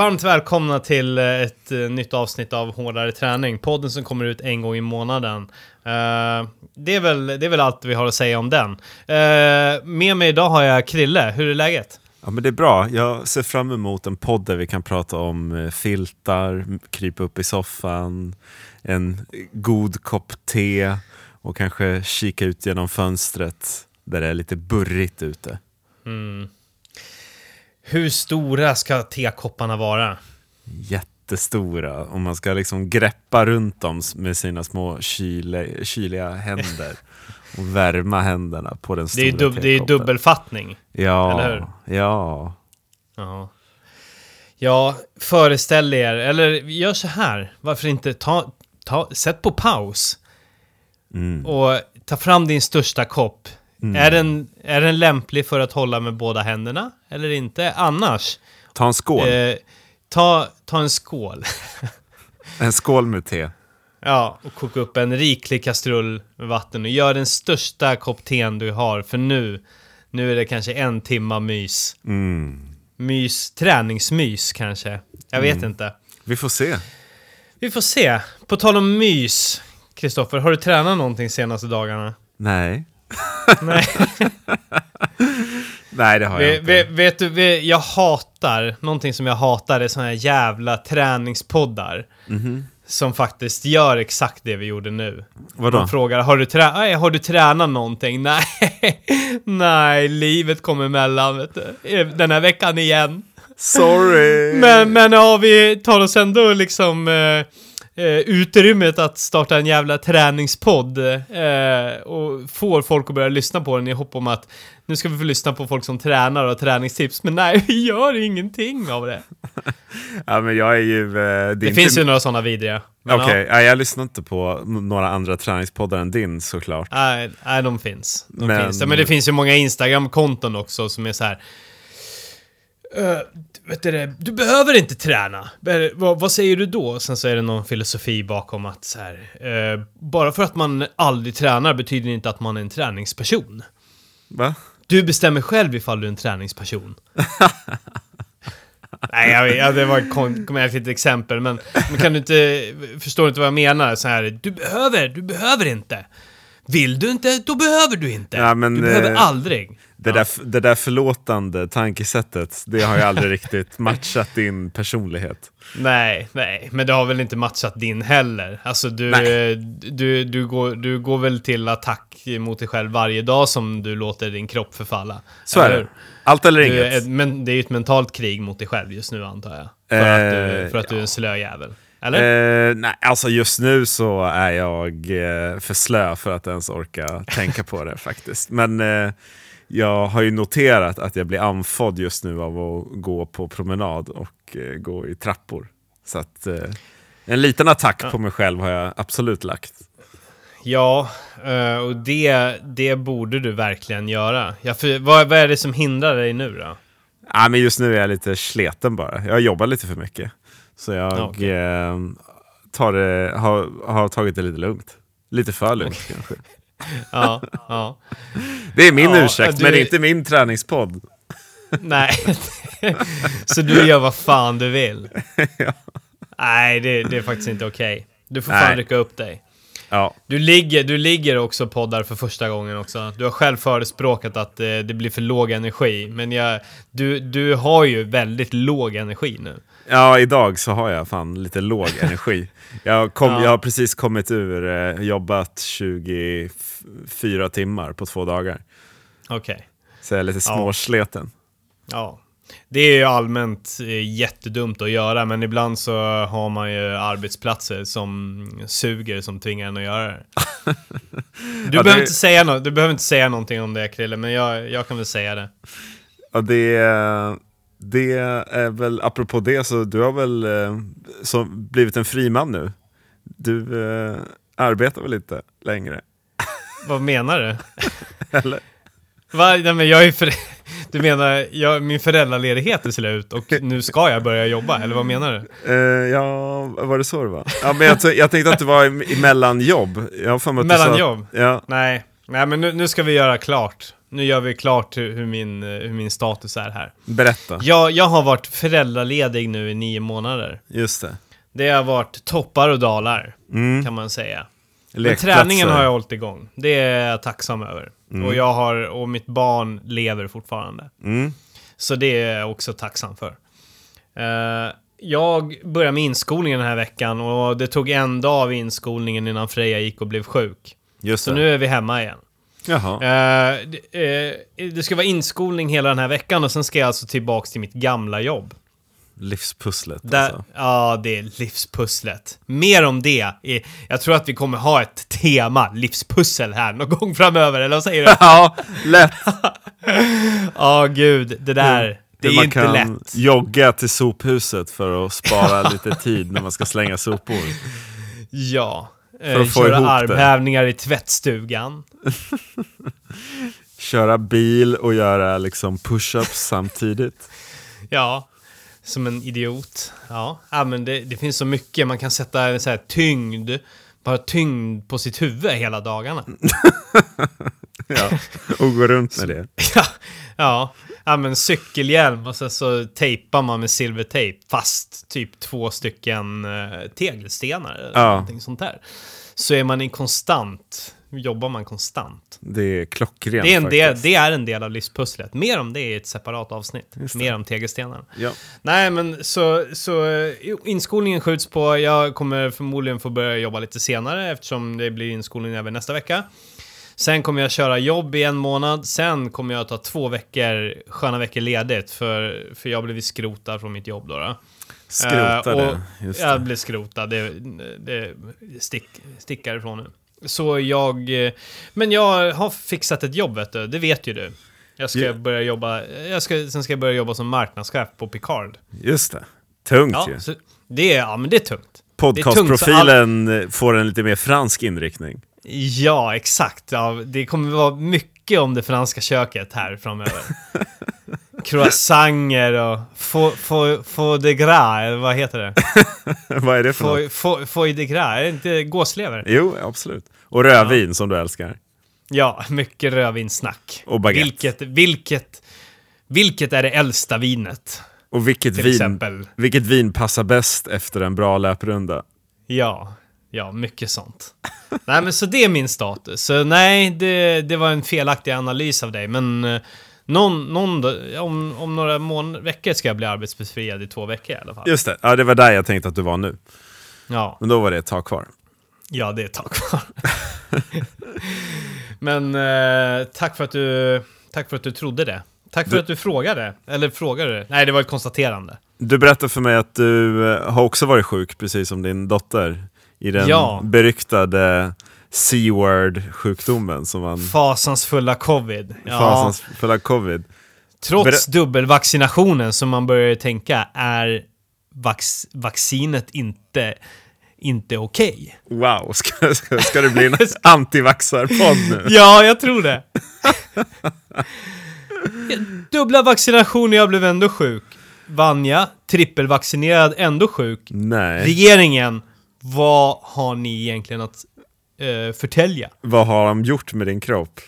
varmt välkomna till eh, ett eh, nytt avsnitt av Hårdare Träning. Podden som kommer ut en gång i månaden. Eh, det, är väl, det är väl allt vi har att säga om den. Uh, med mig idag har jag Krille. Hur är läget? Ja, men det är bra. Jag ser fram emot en podd där vi kan prata om filtar, krypa upp i soffan, en god kopp te och kanske kika ut genom fönstret där det är lite burrigt ute. Mm. Hur stora ska tekopparna vara? Jättestora. Om man ska liksom greppa runt dem med sina små kyle, kyliga händer och värma händerna på den stora det är, dub det är dubbelfattning. Ja, eller hur? ja. Ja. Ja, föreställ er, eller gör så här. Varför inte ta, ta sätt på paus. Mm. Och ta fram din största kopp. Mm. Är, den, är den lämplig för att hålla med båda händerna eller inte? Annars... Ta en skål. Eh, ta, ta en skål. en skål med te. Ja, och koka upp en riklig kastrull med vatten och gör den största kopp teen du har. För nu, nu är det kanske en timma mys. Mm. Mys, träningsmys kanske. Jag vet mm. inte. Vi får se. Vi får se. På tal om mys, Kristoffer, har du tränat någonting senaste dagarna? Nej. Nej. Nej, det har jag inte. Vet, vet du, jag hatar, någonting som jag hatar är såna här jävla träningspoddar. Mm -hmm. Som faktiskt gör exakt det vi gjorde nu. Vadå? Man frågar, har du, trä Nej, har du tränat någonting? Nej, nej, livet kommer emellan, vet du. Den här veckan igen. Sorry! men, men ja, vi tar oss ändå liksom... Eh, eh, utrymmet att starta en jävla träningspodd eh, och får folk att börja lyssna på den i hopp om att nu ska vi få lyssna på folk som tränar och träningstips, men nej, vi gör ingenting av det. ja, men jag är ju... Eh, det, det finns ju några sådana vidriga. Okej, okay. ja. jag lyssnar inte på några andra träningspoddar än din såklart. Nej, nej de finns. De men... finns. men det finns ju många Instagram-konton också som är så här vet du, du behöver inte träna. Vad, vad, säger du då? Sen så är det någon filosofi bakom att så här, uh, bara för att man aldrig tränar betyder det inte att man är en träningsperson. Va? Du bestämmer själv ifall du är en träningsperson. Nej, jag vet, det var ett märkligt exempel, men, men kan du inte... Förstår du inte vad jag menar? Så här, du behöver, du behöver inte. Vill du inte, då behöver du inte. Ja, men, du behöver eh, aldrig. Det, ja. där, det där förlåtande tankesättet, det har ju aldrig riktigt matchat din personlighet. Nej, nej, men det har väl inte matchat din heller. Alltså du, du, du, går, du går väl till attack mot dig själv varje dag som du låter din kropp förfalla. Så är det. Allt eller inget. Är, men det är ju ett mentalt krig mot dig själv just nu antar jag. För, eh, att, du, för att ja. du är en slö jävel. Eller? Eh, nej, alltså just nu så är jag eh, för slö för att ens orka tänka på det faktiskt. Men eh, jag har ju noterat att jag blir andfådd just nu av att gå på promenad och eh, gå i trappor. Så att eh, en liten attack ja. på mig själv har jag absolut lagt. Ja, eh, och det, det borde du verkligen göra. Ja, för, vad, vad är det som hindrar dig nu då? Ja, men just nu är jag lite sleten bara. Jag jobbar lite för mycket. Så jag okay. eh, tar det, har, har tagit det lite lugnt. Lite för lugnt okay. kanske. Ja, ja. Det är min ja, ursäkt, du... men det är inte min träningspodd. Nej, så du gör vad fan du vill? ja. Nej, det, det, är faktiskt inte okej. Okay. Du får Nej. fan rycka upp dig. Ja. Du, ligger, du ligger också poddar för första gången också. Du har själv förespråkat att eh, det blir för låg energi. Men jag, du, du har ju väldigt låg energi nu. Ja, idag så har jag fan lite låg energi. Jag, kom, ja. jag har precis kommit ur, eh, jobbat 24 timmar på två dagar. Okej. Okay. Så jag är lite småsleten. Ja. ja. Det är ju allmänt eh, jättedumt att göra, men ibland så har man ju arbetsplatser som suger som tvingar en att göra det. Du, ja, behöver, det... Inte säga no du behöver inte säga någonting om det Krille, men jag, jag kan väl säga det. Ja, det är, det är väl, apropå det, så du har väl eh, så blivit en fri man nu? Du eh, arbetar väl inte längre? Vad menar du? Eller? Va? Nej, men jag är för... Du menar, jag, min föräldraledighet är slut och nu ska jag börja jobba, eller vad menar du? Uh, ja, var det så det var? Ja, men jag, jag tänkte att det var emellan jobb. Jag mellan jobb? Ja. Nej, Nej men nu, nu ska vi göra klart Nu gör vi klart hur, hur min, eh, hur min status är här. Berätta. Jag, jag har varit föräldraledig nu i nio månader. Just det. Det har varit toppar och dalar, Mm. kan man säga. Men träningen har jag hållit igång. Det är jag tacksam över. Mm. Och jag har, och mitt barn lever fortfarande. Mm. Så det är jag också tacksam för. Eh, jag började med inskolningen den här veckan och det tog en dag av inskolningen innan Freja gick och blev sjuk. Just Så det. nu är vi hemma igen. Jaha. Eh, det, eh, det ska vara inskolning hela den här veckan och sen ska jag alltså tillbaks till mitt gamla jobb. Livspusslet Där, alltså. Ja, det är livspusslet. Mer om det. i- Jag tror att vi kommer ha ett tema, livspussel, här någon gång framöver, eller vad säger du? Ja, lätt. Ja, gud, det där. Det Hur är man inte kan lätt. jogga till sophuset för att spara lite tid när man ska slänga sopor. Ja. För Eh, att få köra ihop det. armhävningar i tvättstugan. Köra bil och göra liksom push-ups samtidigt. Ja. Som en idiot. Ja, ja men det, det finns så mycket. Man kan sätta så här tyngd, bara tyngd på sitt huvud hela dagarna. Ja. Och gå runt med det. Ja, ja. ja men cykelhjälm och sen så tejpar man med silvertejp fast typ två stycken eh, tegelstenar eller Ja. någonting sånt där. Så är man i konstant, jobbar man konstant. Det är klockrent Det är, en del, det är en del av livspusslet. Mer om det i ett separat avsnitt. Mer om tegelstenar. Ja. Nej, men så, så eh, inskolningen skjuts på. Jag kommer förmodligen få börja jobba lite senare eftersom det blir inskolning även nästa vecka. Sen kommer jag köra jobb i en månad. Sen kommer jag ta två veckor, sköna veckor ledigt för, för jag blev skrotad från mitt jobb då. då. Skrota Eh, och det. Just Jag det. blev skrotad. Det, det stick, stickar ifrån nu. Så jag... eh, Men jag har fixat ett jobb vet du. Det vet ju du. Jag ska Ja. börja jobba... Jag ska, sen ska jag börja jobba som marknadschef på Picard. Just det. Tungt Ja, ju. det är, ja men det är tungt. Podcastprofilen får en lite mer fransk inriktning. Ja, exakt. Ja, det kommer vara mycket om det franska köket här framöver. Croissanger och faux fo, fo de gras, vad heter det? Vad är det för något? Fo, de gras, är det inte gåslever? Jo, absolut. Och rödvin som du älskar. Ja, mycket rödvinssnack. Och baguette. Vilket, vilket, vilket är det äldsta vinet? Och vilket vin, exempel. vilket vin passar bäst efter en bra löprunda? Ja, ja, mycket sånt. nej, men så det är min status. Så nej, det, det var en felaktig analys av dig, men eh, någon, någon, om, om några mån- veckor ska jag bli arbetsbefriad i två veckor i alla fall. Just det, ja, det var där jag tänkte att du var nu. Ja, Men då var det ett tag kvar. ja, det är ett tag kvar. men eh, tack för att du, tack för att du trodde det. Tack för Du- att du frågade. Eller frågade. Nej, det var ett konstaterande. Du berättade för mig att du eh, har också varit sjuk, precis som din dotter. I den Ja. beryktade C-word-sjukdomen som man... Fasansfulla covid. Ja, Fasansfulla covid. trots dubbelvaccinationen som man börjar tänka, är vax, vaccinet inte, inte okej? Wow, ska, ska, ska det bli en antivaxarpodd nu? Ja, jag tror det. Dubbla vaccinationer, jag blev ändå sjuk. Vanja, trippelvaccinerad, ändå sjuk. Nej. Regeringen, vad har ni egentligen att eh, förtälja? Vad har de gjort med din kropp?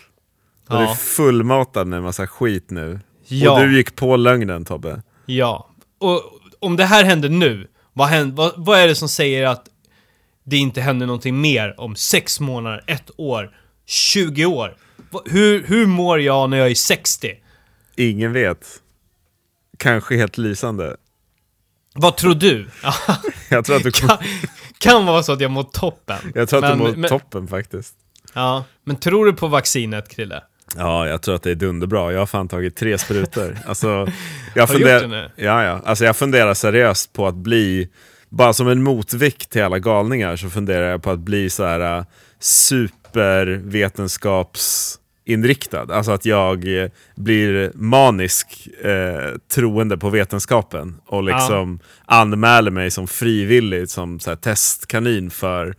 Ja. Du är fullmatad med en massa skit nu. Ja. Och du gick på lögnen Tobbe. Ja. Och om det här händer nu, vad, händer, vad, vad är det som säger att det inte händer någonting mer om sex månader, ett år, 20 år? Hur, hur mår jag när jag är 60? Ingen vet. Kanske helt lysande. Vad tror du? Ja, Jag tror att du, kan, kan vara så att jag mår toppen. jag tror att Men- du mår men- toppen faktiskt. Ja, men tror du på vaccinet, Krille? Ja, jag tror att det är dunderbra. Jag har fan tagit tre sprutor. Alltså, jag, Har du gjort det nu? ja, ja. Alltså, jag funderar seriöst på att bli, bara som en motvikt till alla galningar, så funderar jag på att bli så här äh, supervetenskapsinriktad. Alltså att jag eh, blir manisk eh, troende på vetenskapen och liksom anmäler mig som frivillig som så här, testkanin för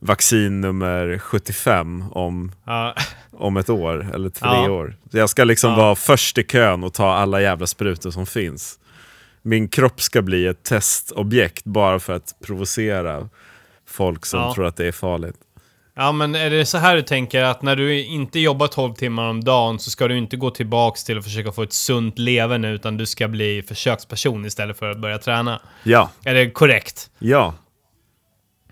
vaccin nummer 75 om Ja, om ett år eller tre Ja. år. Så jag ska liksom Ja. vara först i kön och ta alla jävla sprutor som finns. Min kropp ska bli ett testobjekt bara för att provocera folk som Ja. tror att det är farligt. Ja, men är det så här du tänker att när du inte jobbar 12 timmar om dagen så ska du inte gå tillbaks till att försöka få ett sunt leverne utan du ska bli försöksperson istället för att börja träna? Ja, Är det korrekt? ja.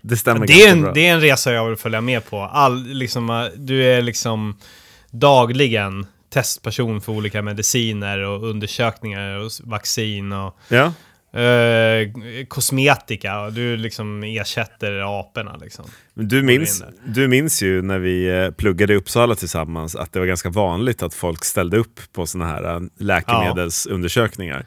Det stämmer Det är, en, bra. det är en resa jag vill följa med på. All, liksom, eh, du är liksom dagligen testperson för olika mediciner och undersökningar och vaccin och Ja, eh, kosmetika. Och du liksom ersätter aporna liksom. du minns, in du minns ju när vi eh, pluggade i Uppsala tillsammans att det var ganska vanligt att folk ställde upp på såna här eh, läkemedelsundersökningar.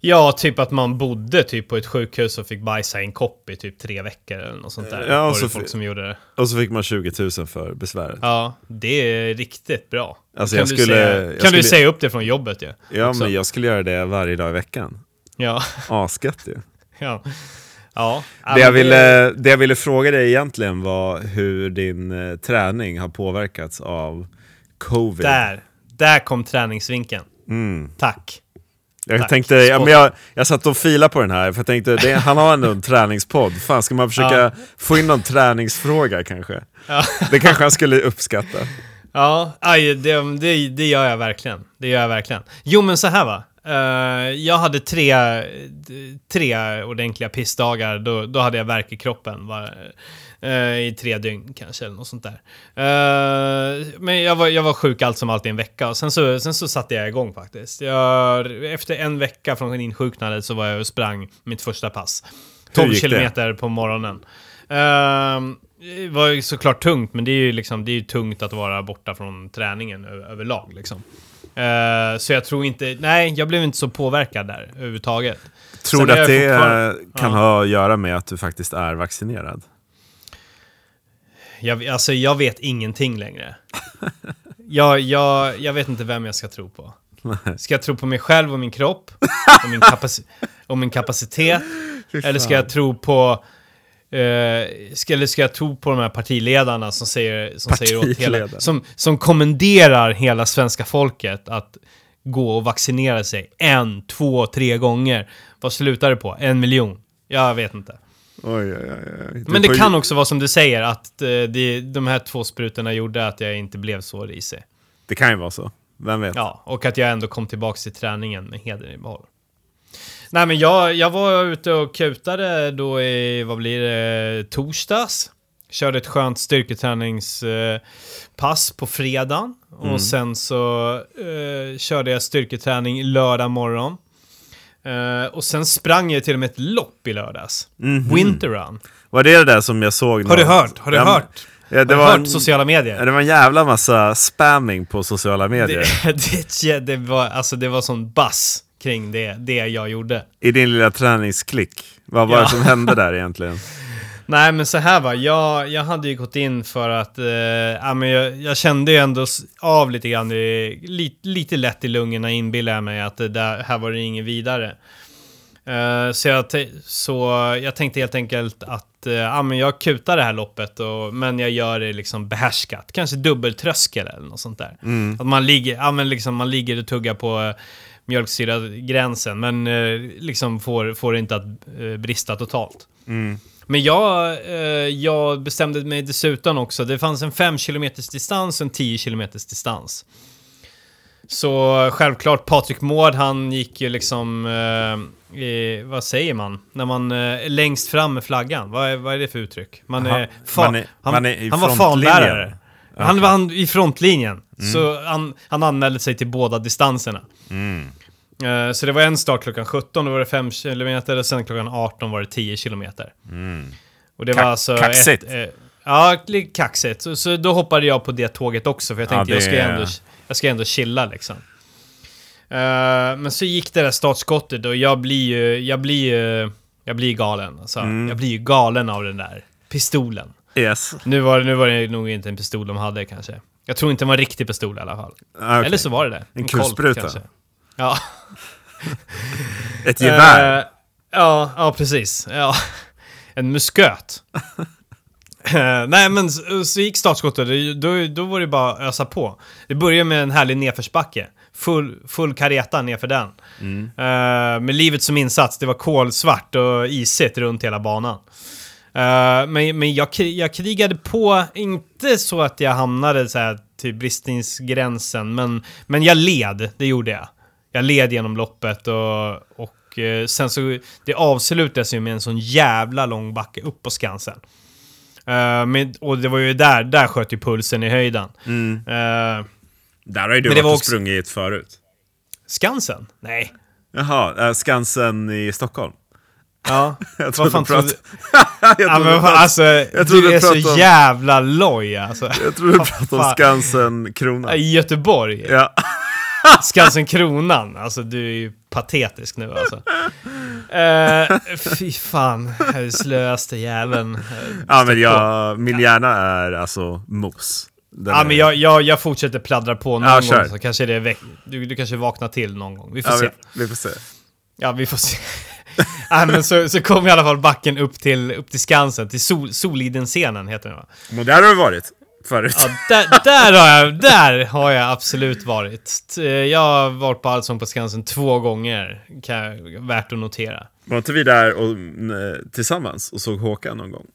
Ja, typ att man bodde typ på ett sjukhus och fick bajsa i en kopp i typ tre veckor eller något sånt där. Ja, och så folk som gjorde det. Och så fick man 20 000 för besväret. Ja, det är riktigt bra. Alltså, kan jag du, skulle- säga, kan du skulle- säga upp det från jobbet ju? Ja, också. men jag skulle göra det varje dag i veckan. Ja, Asgött ju. ja. Ja, Det jag, ville, det jag ville fråga dig egentligen var hur din eh, träning har påverkats av covid. Där, där kom träningsvinkeln. Mm. Tack. Jag Tack. tänkte, ja, men jag, jag satt och filade på den här, för jag tänkte, det, han har ändå en träningspodd. Fan, ska man försöka Ja. få in någon träningsfråga kanske? Ja. Det kanske han skulle uppskatta. Ja, aj, det, det, det gör jag verkligen. Det gör jag verkligen. Jo, men så här va. Eh, jag hade tre, tre ordentliga pissdagar. Då, då hade jag värk i kroppen. Var, eh, I tre dygn kanske, eller något sånt där. Eh, men jag var, jag var sjuk allt som allt i en vecka. Och sen så, sen så satte jag igång faktiskt. Jag, efter en vecka från insjuknandet så var jag och sprang mitt första pass. 12 gick det? kilometer på morgonen. Ehm, det var ju såklart tungt, men det är ju liksom, det är tungt att vara borta från träningen överlag liksom. Eh, så jag tror inte, nej, jag blev inte så påverkad där överhuvudtaget. Tror Sen du att det eh, kan Ja. ha att göra med att du faktiskt är vaccinerad? Jag, alltså, jag vet ingenting längre. Jag, jag, jag vet inte vem jag ska tro på. Ska jag tro på mig själv och min kropp? Och min, kapaci- och min kapacitet? Eller ska jag tro på... Eh, ska, eller ska jag tro på de här partiledarna som säger, som säger åt hela... Som, som kommenderar hela svenska folket att gå och vaccinera sig en, två, tre gånger. Vad slutar det på? En miljon? Jag vet inte. Oj, oj, oj, Men det kan också vara som du säger, att eh, det, de här två sprutorna gjorde att jag inte blev så risig. Det kan ju vara så. Vem vet? Ja, och att jag ändå kom tillbaka till träningen med heder i behåll. Nej men jag, jag var ute och kutade då i, vad blir det, torsdags. Körde ett skönt styrketräningspass pass på fredagen. Och sen så eh, körde jag styrketräning lördag morgon. Eh, och sen sprang jag till och med ett lopp i lördags. Winter Run. Var det det där som jag såg? Har du hört? Har du Ja, hört? Ja, det, Har du var hört en, sociala medier? det var en jävla massa spamming på sociala medier. Det, det, det, var, alltså det var sån bass kring det, det jag gjorde. I din lilla träningsklick. Vad var Ja. det som hände där egentligen? Nej men så här va, jag, jag hade ju gått in för att, eh, ja, men jag, jag kände ju ändå av lite grann, lite, lite lätt i lungorna inbillar jag mig att det där, här var det inget vidare. Eh, så, jag så jag tänkte helt enkelt att eh, ja, men jag kutar det här loppet, och, men jag gör det liksom behärskat. Kanske dubbeltröskel eller något sånt där. Att man ligger, ja, men liksom, man ligger och tuggar på mjölksyragränsen, men eh, liksom får, får det inte att eh, brista totalt. Men jag, eh, jag bestämde mig dessutom också, det fanns en 5 km distans och en 10 km distans. Så självklart, Patrik Mård, han gick ju liksom, eh, i, vad säger man? När man eh, är längst fram med flaggan, vad är, vad är det för uttryck? Man Aha, är, fa- man är- han, man är han var frontlinjen. Fanbärare. Han var han, i frontlinjen. Så han, han anmälde sig till båda distanserna. Eh, Så det var en start klockan 17, då var det 5 km, och sen klockan 18 var det 10 km. Och det var Kax- alltså... kaxigt. Ett, eh, ja, kaxigt. Så, så då hoppade jag på det tåget också, för jag Ja, tänkte det jag, ska ändå, jag ska ändå chilla liksom. Eh, men så gick det där startskottet och jag blir ju, jag blir ju, jag blir galen. Alltså. Mm. Jag blir ju galen av den där pistolen. Yes. Nu var, det- nu var det nog inte en pistol de hade kanske. Jag tror inte det var en riktig pistol i alla fall. Ah, okej. Eller så var det det. En Colt kulspruta. kanske. Ja. Ett gevär. Eh, ja, ja, precis. Ja. En musköt. Eh, Nej, men så, så gick startskottet. Då, då var det bara att ösa på. Det började med en härlig nedförsbacke. Full, full kareta nerför den. Eh, med livet som insats. Det var kolsvart och isigt runt hela banan. Uh, men men jag, jag krigade på, inte så att jag hamnade så här till bristningsgränsen, men, men jag led, det gjorde jag. Jag led genom loppet och, och uh, sen så, det avslutades ju med en sån jävla lång backe upp på Skansen. Uh, med, och det var ju där, där sköt ju pulsen i höjden. Mm. där har ju du varit och också... sprungit förut. Skansen? Nej. Jaha, Skansen i Stockholm? Ja, jag vad fan trodde... ja, men alltså, jag du är så om... jävla loj alltså. Jag tror du pratade om Skansen Kronan. I Göteborg? Ja. Skansen Kronan, alltså du är ju patetisk nu alltså. Uh, fy fan, slöaste jäveln. Ja men jag, min hjärna är alltså mos. Den ja, är... men jag, jag, jag fortsätter pladdra på någon ja, gång, så kanske det du, du kanske vaknar till någon gång. Vi får ja, se. Vi, vi, får se. Ja, vi får se. Nej, men så, så kom i alla fall backen upp till, upp till Skansen, till Sol, Soliden-scenen heter den va? Men där har du varit förut. Ja, där, där, har jag, där har jag absolut varit. Jag har varit på Allsång på Skansen två gånger, kan jag, värt att notera. Var inte vi där och, tillsammans och såg Håkan någon gång?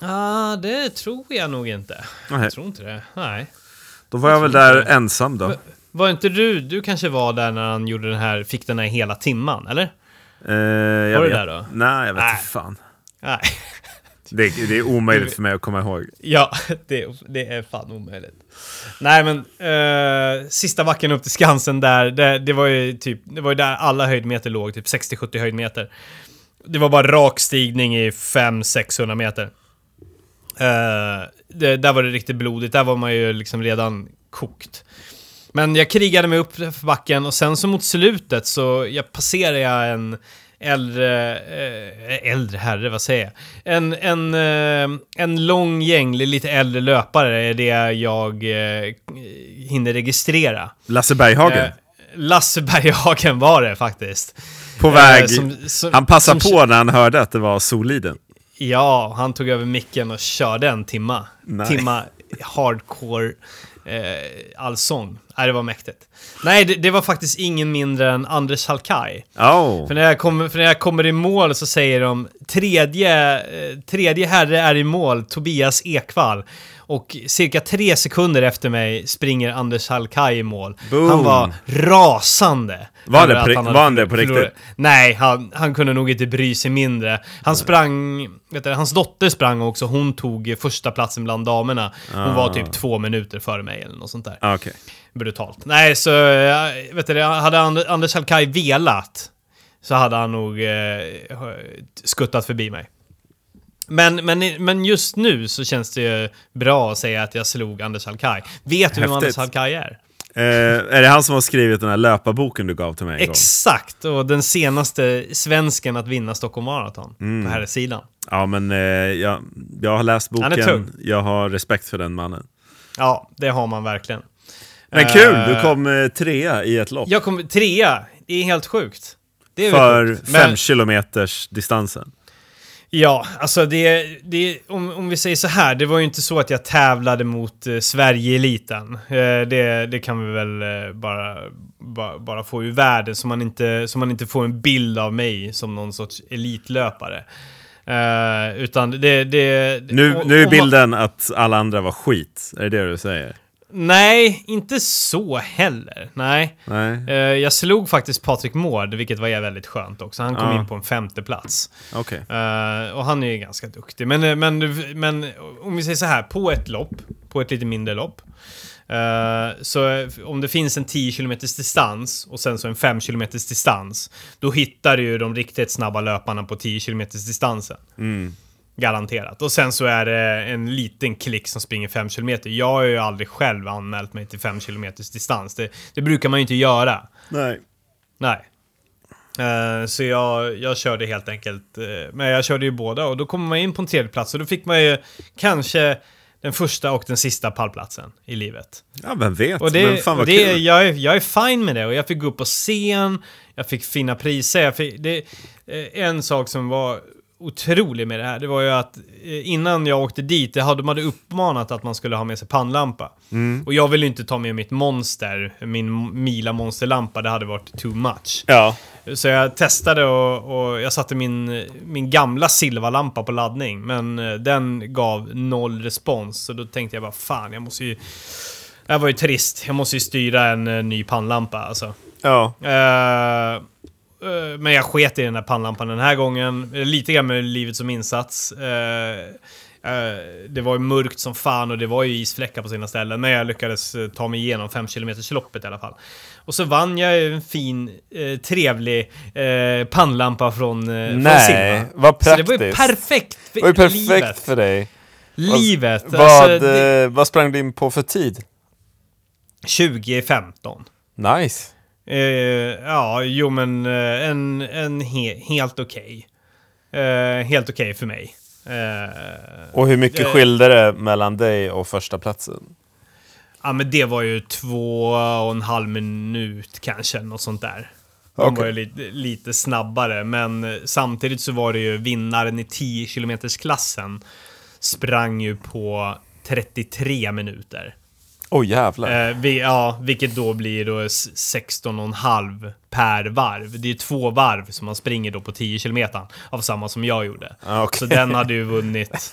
Ja, ah, det tror jag nog inte. Nej. Jag tror inte det. Nej. Då var jag, jag väl där det. ensam då. Var inte du, du kanske var där när han gjorde den här, fick den här hela timman, eller? Uh, jag var du där då? Nej, jag vet inte fan. Nej. Det, det, är omöjligt för mig att komma ihåg. Ja, det, det är fan omöjligt. Nej men, uh, sista backen upp till Skansen där, det, det, var ju typ, det var ju där alla höjdmeter låg, typ 60-70 höjdmeter. Det var bara rak stigning i 500-600 meter. Uh, det, där var det riktigt blodigt, där var man ju liksom redan kokt. Men jag krigade mig upp för backen och sen så mot slutet så jag passerade jag en äldre, äh, äldre herre, vad säger jag? En, en, äh, en lång gänglig, lite äldre löpare är det jag äh, hinner registrera. Lasse Berghagen? Äh, Lasse Berghagen var det faktiskt. På väg, som, som, han passade på när han hörde att det var Soliden. Ja, han tog över micken och körde en timma. Nej. Timma hardcore eh, allsång. Nej, det var mäktigt. Nej, det, det, var faktiskt ingen mindre än Anders Halkaj. Oh. För, när jag kommer, för när jag kommer i mål så säger de tredje, eh, tredje herre är i mål, Tobias Ekvall. Och cirka tre sekunder efter mig springer Anders Halkaj i mål. Boom. Han var rasande. Var, det på, han var han det på riktigt? Nej, han, han kunde nog inte bry sig mindre. Han sprang, vet du, hans dotter sprang också, hon tog första platsen bland damerna. Hon ah. var typ två minuter före mig eller något sånt där. Ah, okay. Brutalt. Nej, så vet du, hade Anders Halkaj velat så hade han nog eh, skuttat förbi mig. Men, men, men just nu så känns det ju bra att säga att jag slog Anders Halkaj. Vet du vem Anders Halkaj är? Eh, är det han som har skrivit den här löparboken du gav till mig en Exakt! Och den senaste svensken att vinna Stockholm Marathon mm. på här sidan. Ja, men eh, jag, jag har läst boken. Jag har respekt för den mannen. Ja, det har man verkligen. Men kul! Du eh, kom eh, trea i ett lopp. Jag kom trea. Det är helt sjukt. Är för sjukt. fem men... kilometers distansen. Ja, alltså det, det om, om vi säger så här, det var ju inte så att jag tävlade mot eh, Sverige-eliten. Eh, det, det kan vi väl eh, bara, bara, bara få ur världen så man, inte, så man inte får en bild av mig som någon sorts elitlöpare. Eh, utan det... det nu, nu är bilden man, att alla andra var skit, är det det du säger? Nej, inte så heller. Nej. Nej. Uh, jag slog faktiskt Patrik Mård, vilket var väldigt skönt också. Han kom uh. in på en femte plats. Okay. Uh, eh, och han är ju ganska duktig. Men, eh, men, men om vi säger så här, på ett lopp, på ett lite mindre lopp, så om det finns en 10 km distans och sen så en 5 km distans, då hittar du ju de riktigt snabba löparna på 10 km distansen. Mm. Garanterat. Och sen så är det en liten klick som springer 5 km. Jag har ju aldrig själv anmält mig till 5 km distans. Det, det, brukar man ju inte göra. Nej. Nej. Uh, så jag, jag körde helt enkelt, uh, men jag körde ju båda och då kommer man in på en tredje plats och då fick man ju kanske den första och den sista pallplatsen i livet. Ja, vem vet? Och det, men fan vad det, kul. Jag är, jag är fine med det och jag fick gå upp på scen, jag fick fina priser. Jag fick, det, eh, en sak som var otrolig med det här, det var ju att eh, innan jag åkte dit, det hade man hade uppmanat att man skulle ha med sig pannlampa. Mm. Och jag ville inte ta med mitt monster, min Mila monsterlampa, det hade varit too much. Ja. Så jag testade och, och jag satte min, min gamla silvalampa på laddning, men eh, den gav noll respons. Så då tänkte jag bara fan, jag måste ju... Det här var ju trist, jag måste ju styra en eh, ny pannlampa alltså. Ja. Eh, men jag sket i den här pannlampan den här gången. Eh, Lite grann med livet som insats. Eh, eh, det var ju mörkt som fan och det var ju isfläckar på sina ställen. Men jag lyckades eh, ta mig igenom 5 km loppet i alla fall. Och så vann jag en fin, eh, trevlig eh, pannlampa från, eh, från Nej, Silva. vad Så det var ju praktiskt. perfekt för Det var ju perfekt livet. för dig. Livet. Vad, Alltså, det, eh, vad sprang du in på för tid? 2015. Nice. Eh, ja, jo men eh, en, en he, helt okej. Eh, helt okej för mig. Eh, Och hur mycket skilde det mellan dig och första platsen? ja men det var ju två och en halv minut kanske, något sånt där. De Okej. var ju lite, lite snabbare, men samtidigt så var det ju vinnaren i 10 km klassen sprang ju på 33 minuter. Oj jävlar. Eh, vi, ja, vilket då blir då s- 16,5 per varv. Det är två varv som man springer då på 10 km av samma som jag gjorde. Ah, okej. Så den hade ju vunnit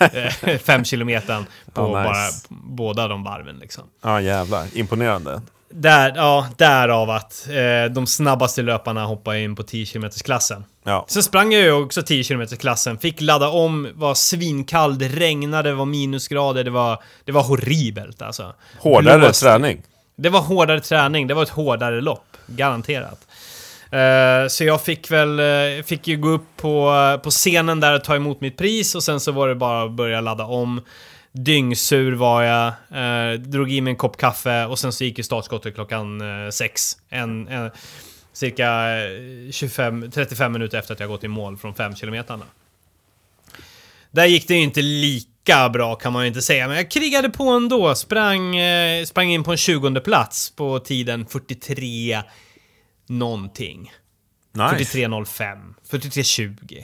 5 km på Ja, nice. bara båda de varven liksom. Ja jävlar, imponerande. Där, ja, därav att eh, de snabbaste löparna hoppar in på 10 km klassen. Ja. Sen sprang jag ju också 10 km klassen, fick ladda om, var svinkall, det regnade, det var minusgrader, det var, det var horribelt alltså. Hårdare Blåst- träning. det var hårdare träning, det var ett hårdare lopp. Garanterat. Eh, så jag fick väl, eh, fick ju gå upp på, på scenen där och ta emot mitt pris och sen så var det bara att börja ladda om. Dyngsur var jag, eh, drog i mig en kopp kaffe och sen så gick ju startskottet klockan eh, sex. En, en, cirka eh, 25, 35 minuter efter att jag gått i mål från 5 kilometerna. Där gick det ju inte lika bra kan man ju inte säga, men jag krigade på ändå. Sprang, eh, sprang in på en 20 plats på tiden 43 någonting. Nice. 43.05, 43.20.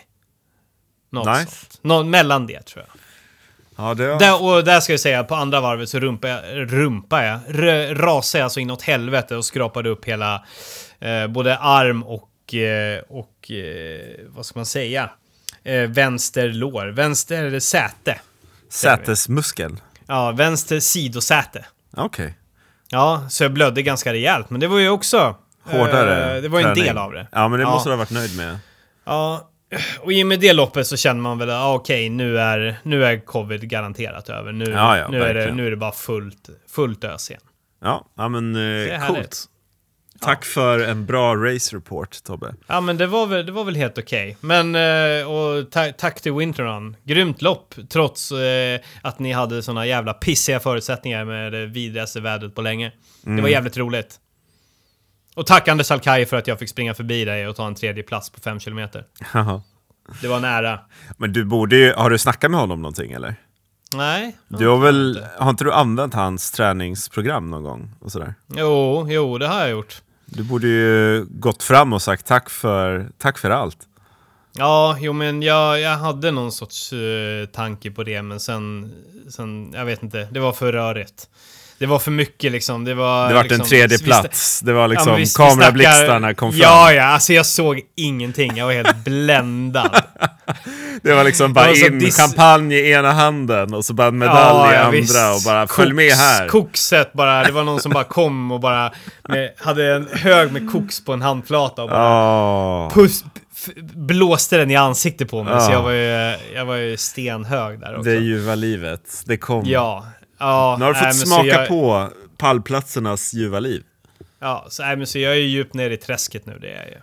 Något Nice. sånt. Nå, mellan det tror jag. Ja, det. Där, och där ska jag säga, på andra varvet så rumpa jag, rumpa jag r- rasade jag så inåt helvete och skrapade upp hela, eh, både arm och, eh, och eh, vad ska man säga? Eh, vänster lår, vänster säte. Sätesmuskel. Ja, vänster sidosäte. Okej. Ja, så jag blödde ganska rejält, men det var ju också... Hårdare eh, det var ju en träning. del av det. Ja, men det Ja. måste du ha varit nöjd med. Ja, och i och med det loppet så känner man väl att ah, okej, nu, är, nu är covid garanterat över. Nu, Ja, ja, nu, är, det, nu är det bara fullt, fullt ös igen. Ja, ja men eh, coolt. Tack för en bra race report, Tobbe. Ja, men det var väl, det var väl helt okej. Men, eh, och ta, tack till Winterrun. Grymt lopp, trots eh, att ni hade såna jävla pissiga förutsättningar med det vidrigaste vädret på länge. Det Mm. var jävligt roligt. Och tack Anders Alkai för att jag fick springa förbi dig och ta en tredje plats på 5 km. Haha. Det var nära. men du borde ju, har du snackat med honom någonting eller? Nej. Du har väl, har inte du använt hans träningsprogram någon gång? Och sådär? Jo, jo, det har jag gjort. Du borde ju gått fram och sagt tack för, tack för allt. Ja, jo men jag, jag hade någon sorts eh, tanke på det, men sen, sen, jag vet inte, det var för rörigt. Det var för mycket liksom, det var... Det vart liksom, en tredje plats. Det var Ja, liksom vi- vi kamerablixtarna kom fram. Ja, ja, alltså jag såg ingenting. Jag var helt bländad. Det var liksom bara var in, dis- champagne i ena handen och så bara en medalj i andra visst. och bara följ med här. Kokset bara, det var någon som bara kom och bara med, hade en hög med koks på en handflata och bara Åh, puss, blåste den i ansiktet på mig. Så Ja. jag var ju, jag var ju stenhög där också. det ljuva livet. Det kom. Ja. Ja Nu har du fått smaka jag, på pallplatsernas ljuva liv. Ja, så, nej, men så jag är ju djupt ner i träsket nu, det är jag ju.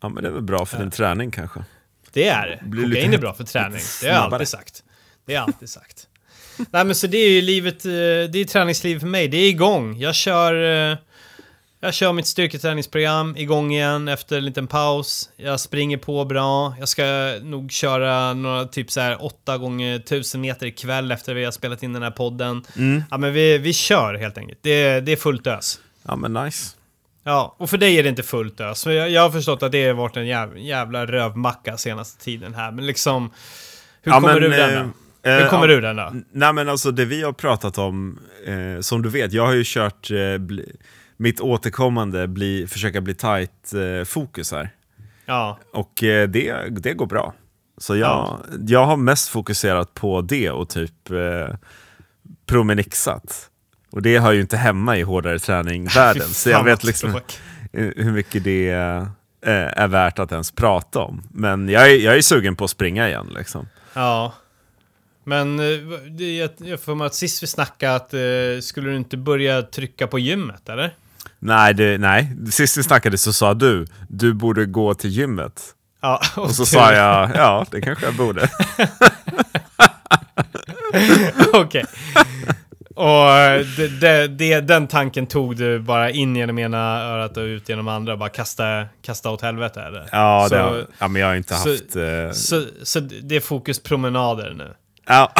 Ja, men det är väl bra för din träning kanske. Det är det. Kokain lite- är bra för träning. Det har jag alltid sagt. Det har jag alltid sagt. Nej men så det är ju livet, eh, det är träningsliv för mig. Det är igång. Jag kör, eh, jag kör mitt styrketräningsprogram igång igen efter en liten paus. Jag springer på bra. Jag ska nog köra några typ så här 8 gånger 1000 meter ikväll efter vi har spelat in den här podden. Mm. Ja men vi, vi kör helt enkelt. Det, det är fullt ös. Ja, men nice. Ja, och för dig är det inte fullt ös. Jag, jag har förstått att det har varit en jävla, jävla rövmacka senaste tiden här. Men liksom, hur Ja, kommer men, du den eh, då? Hur eh, kommer ja, du den då? Nej men alltså det vi har pratat om, eh, som du vet, jag har ju kört eh, bli, mitt återkommande bli, försöka bli tight eh, fokus här. Ja, Och eh, det, det går bra. Så jag, Ja. jag har mest fokuserat på det och typ eh, promenixat. Och det hör ju inte hemma i hårdare träning-världen. Så jag vet liksom hur mycket det eh, är värt att ens prata om. Men jag är, jag är sugen på att springa igen liksom. Ja. Men eh, jag, jag får mig att sist vi snackade att eh, skulle du inte börja trycka på gymmet, eller? Nej, det, nej, sist vi snackade så sa du, du borde gå till gymmet. Ja, Och så sa jag, ja det kanske jag borde. Okej. Och eh, det, det, det, den tanken tog du bara in genom ena örat och ut genom andra och bara kasta, kasta åt helvete eller? Ja, så, det har, ja men jag har inte så- haft... Eh, så, så det är fokus promenader nu? Ja.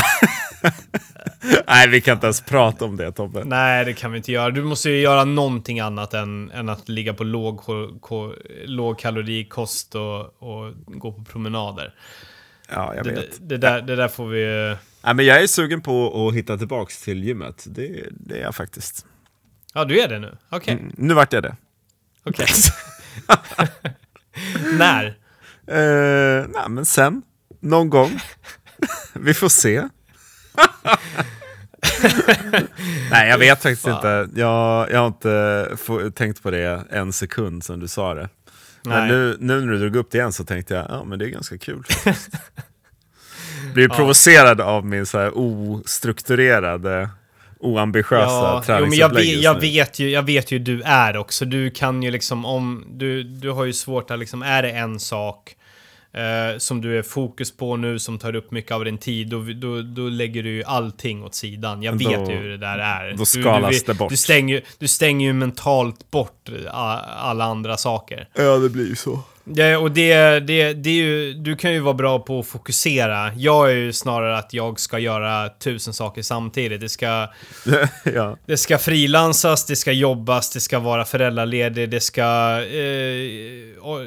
nej, vi kan inte ens prata om det Tobbe. Nej, det kan vi inte göra. Du måste ju göra någonting annat än, än att ligga på låg, ko- ko- låg kalorikost och, och gå på promenader. Ja, jag Det, vet. det, där, det där får vi... Nej, men jag är sugen på att hitta tillbaks till gymmet. Det, det är jag faktiskt. Ja, du är det nu? Okej. Mm, nu vart jag det. Okej. När? Eh, nej, men sen. Någon gång. vi får se. nej, jag vet faktiskt inte. Jag, jag har inte få, tänkt på det en sekund som du sa det. Men nu, nu när du drog upp det igen så tänkte jag, ja men det är ganska kul faktiskt. Blir provocerad av min så här ostrukturerade, oambitiösa Ja, men jag, träningsupplägg vet, jag, vet ju, jag vet ju hur du är också. Du kan ju liksom om... Du, du har ju svårt att liksom... Är det en sak eh, som du är fokus på nu som tar upp mycket av din tid, då, då, då lägger du ju allting åt sidan. Jag Då- vet ju hur det där är. då skalas du, du, det bort. Du stänger, ju- du stänger ju mentalt bort alla andra saker. Ja, det blir ju så. Ja, och det, det, det är ju, du kan ju vara bra på att fokusera. Jag är ju snarare att jag ska göra tusen saker samtidigt. Det ska, ja. det ska frilansas, det ska jobbas, det ska vara föräldraledig, det ska eh, och-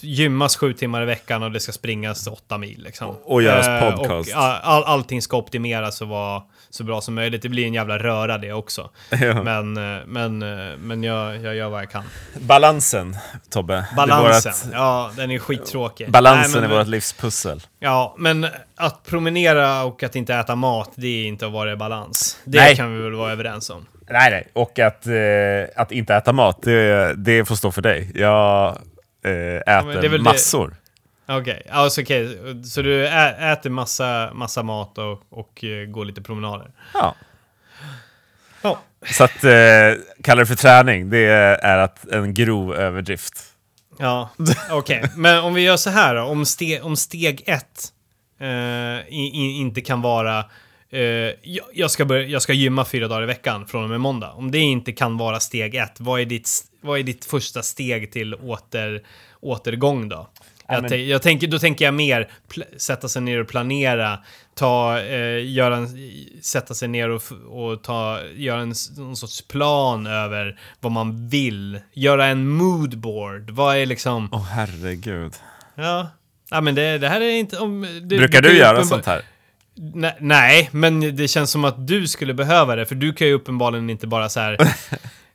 gymmas sju timmar i veckan och det ska springas åtta mil. Liksom. Och göras Eh, podcast. Och all, all, allting ska optimeras och vara så bra som möjligt. Det blir en jävla röra det också. Ja. Men, eh, men, eh, men jag, jag gör vad jag kan. Balansen, Tobbe. Balansen, vårat- ja den är skittråkig. balansen Nej, men- är vårt livspussel. Ja, men att promenera och att inte äta mat, det är inte att vara i balans. Det Nej. kan vi väl vara överens om. Nej, nej. Och att, eh, att inte äta mat, det, det får stå för dig. Jag eh, äter det- massor. Okej, alltså okej. Så du äter massa, massa mat och, och eh, går lite promenader? Ja. Ja. Så att eh, kalla det för träning, det är att en grov överdrift. Ja, okej. Men om vi gör så här då. Om, ste, om steg ett eh, i, i, inte kan vara eh, jag, ska börja, jag ska gymma fyra dagar i veckan från och med måndag. Om det inte kan vara steg ett, vad är ditt, vad är ditt första steg till åter, återgång då? Ja, Jag, jag tänker, då tänker jag mer sätta sig ner och planera, ta, eh, göra en, sätta sig ner och, och ta, göra en, någon sorts plan över vad man vill. Göra en moodboard. Vad är liksom... Åh herregud. Ja. Ja men det, det här är inte... Om, det, Brukar du göra sånt här? Nej, nej, men det känns som att du skulle behöva det. För du kan ju uppenbarligen inte bara så här...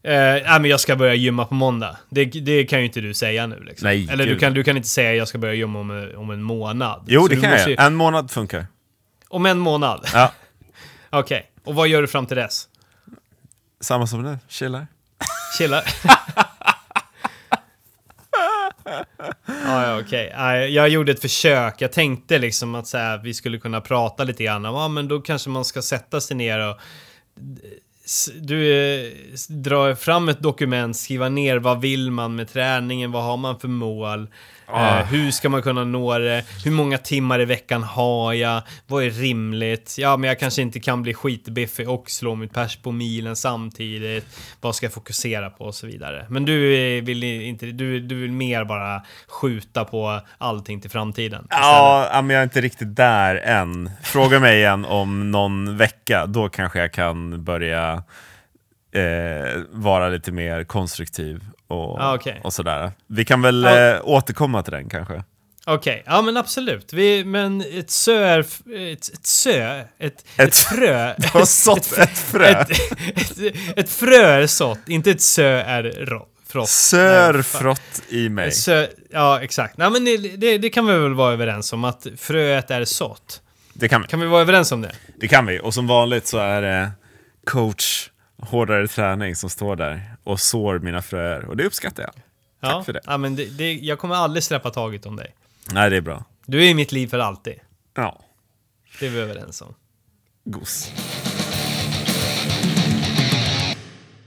Eh, nej men jag ska börja gymma på måndag. Det, det kan ju inte du säga nu liksom. Nej, Eller du kan, du kan inte säga jag ska börja gymma om, om en månad. Jo, Så det kan måste jag. ju- En månad funkar. Om en månad? Ja. Okej. Och vad gör du fram till dess? Samma som nu, chillar. Chillar? ja, ja, okej. Nej, Jag gjorde ett försök. Jag tänkte liksom att så här, vi skulle kunna prata lite grann. Ja, men då kanske man ska sätta sig ner och du eh, drar fram ett dokument, skriva ner vad vill man med träningen, vad har man för mål, Ah. eh, hur ska man kunna nå det, hur många timmar i veckan har jag, vad är rimligt, ja men jag kanske inte kan bli skitbiffig och slå mitt pers på milen samtidigt, vad ska jag fokusera på och så vidare. Men du eh, vill inte, du, du vill mer bara skjuta på allting till framtiden. istället. Ja, ja, men jag är inte riktigt där än. Fråga mig igen om någon vecka, då kanske jag kan börja eh, vara lite mer konstruktiv och, Ah, okej. och sådär. Vi kan väl Ja. eh, återkomma till den kanske. Okej, ja men absolut. Vi, men ett sö är... Ett, ett sö? Ett, ett, Ett- frö? Du har sått ett frö. Ett, ett, ett frö är sått, inte ett sö är ro, frott. Sör Nej, fan. frott i mig. Sö, ja, exakt. Nej, men det, det, det kan vi väl vara överens om, att fröet är sått. Det kan vi. Kan vi vara överens om det? Det kan vi. Och som vanligt så är det coach hårdare träning som står där och sår mina fröer. Och det uppskattar jag. Ja. Tack för det. Ja, men det, det, jag kommer aldrig släppa taget om dig. Nej, det är bra. Du är i mitt liv för alltid. Ja, Det är vi överens om. gos.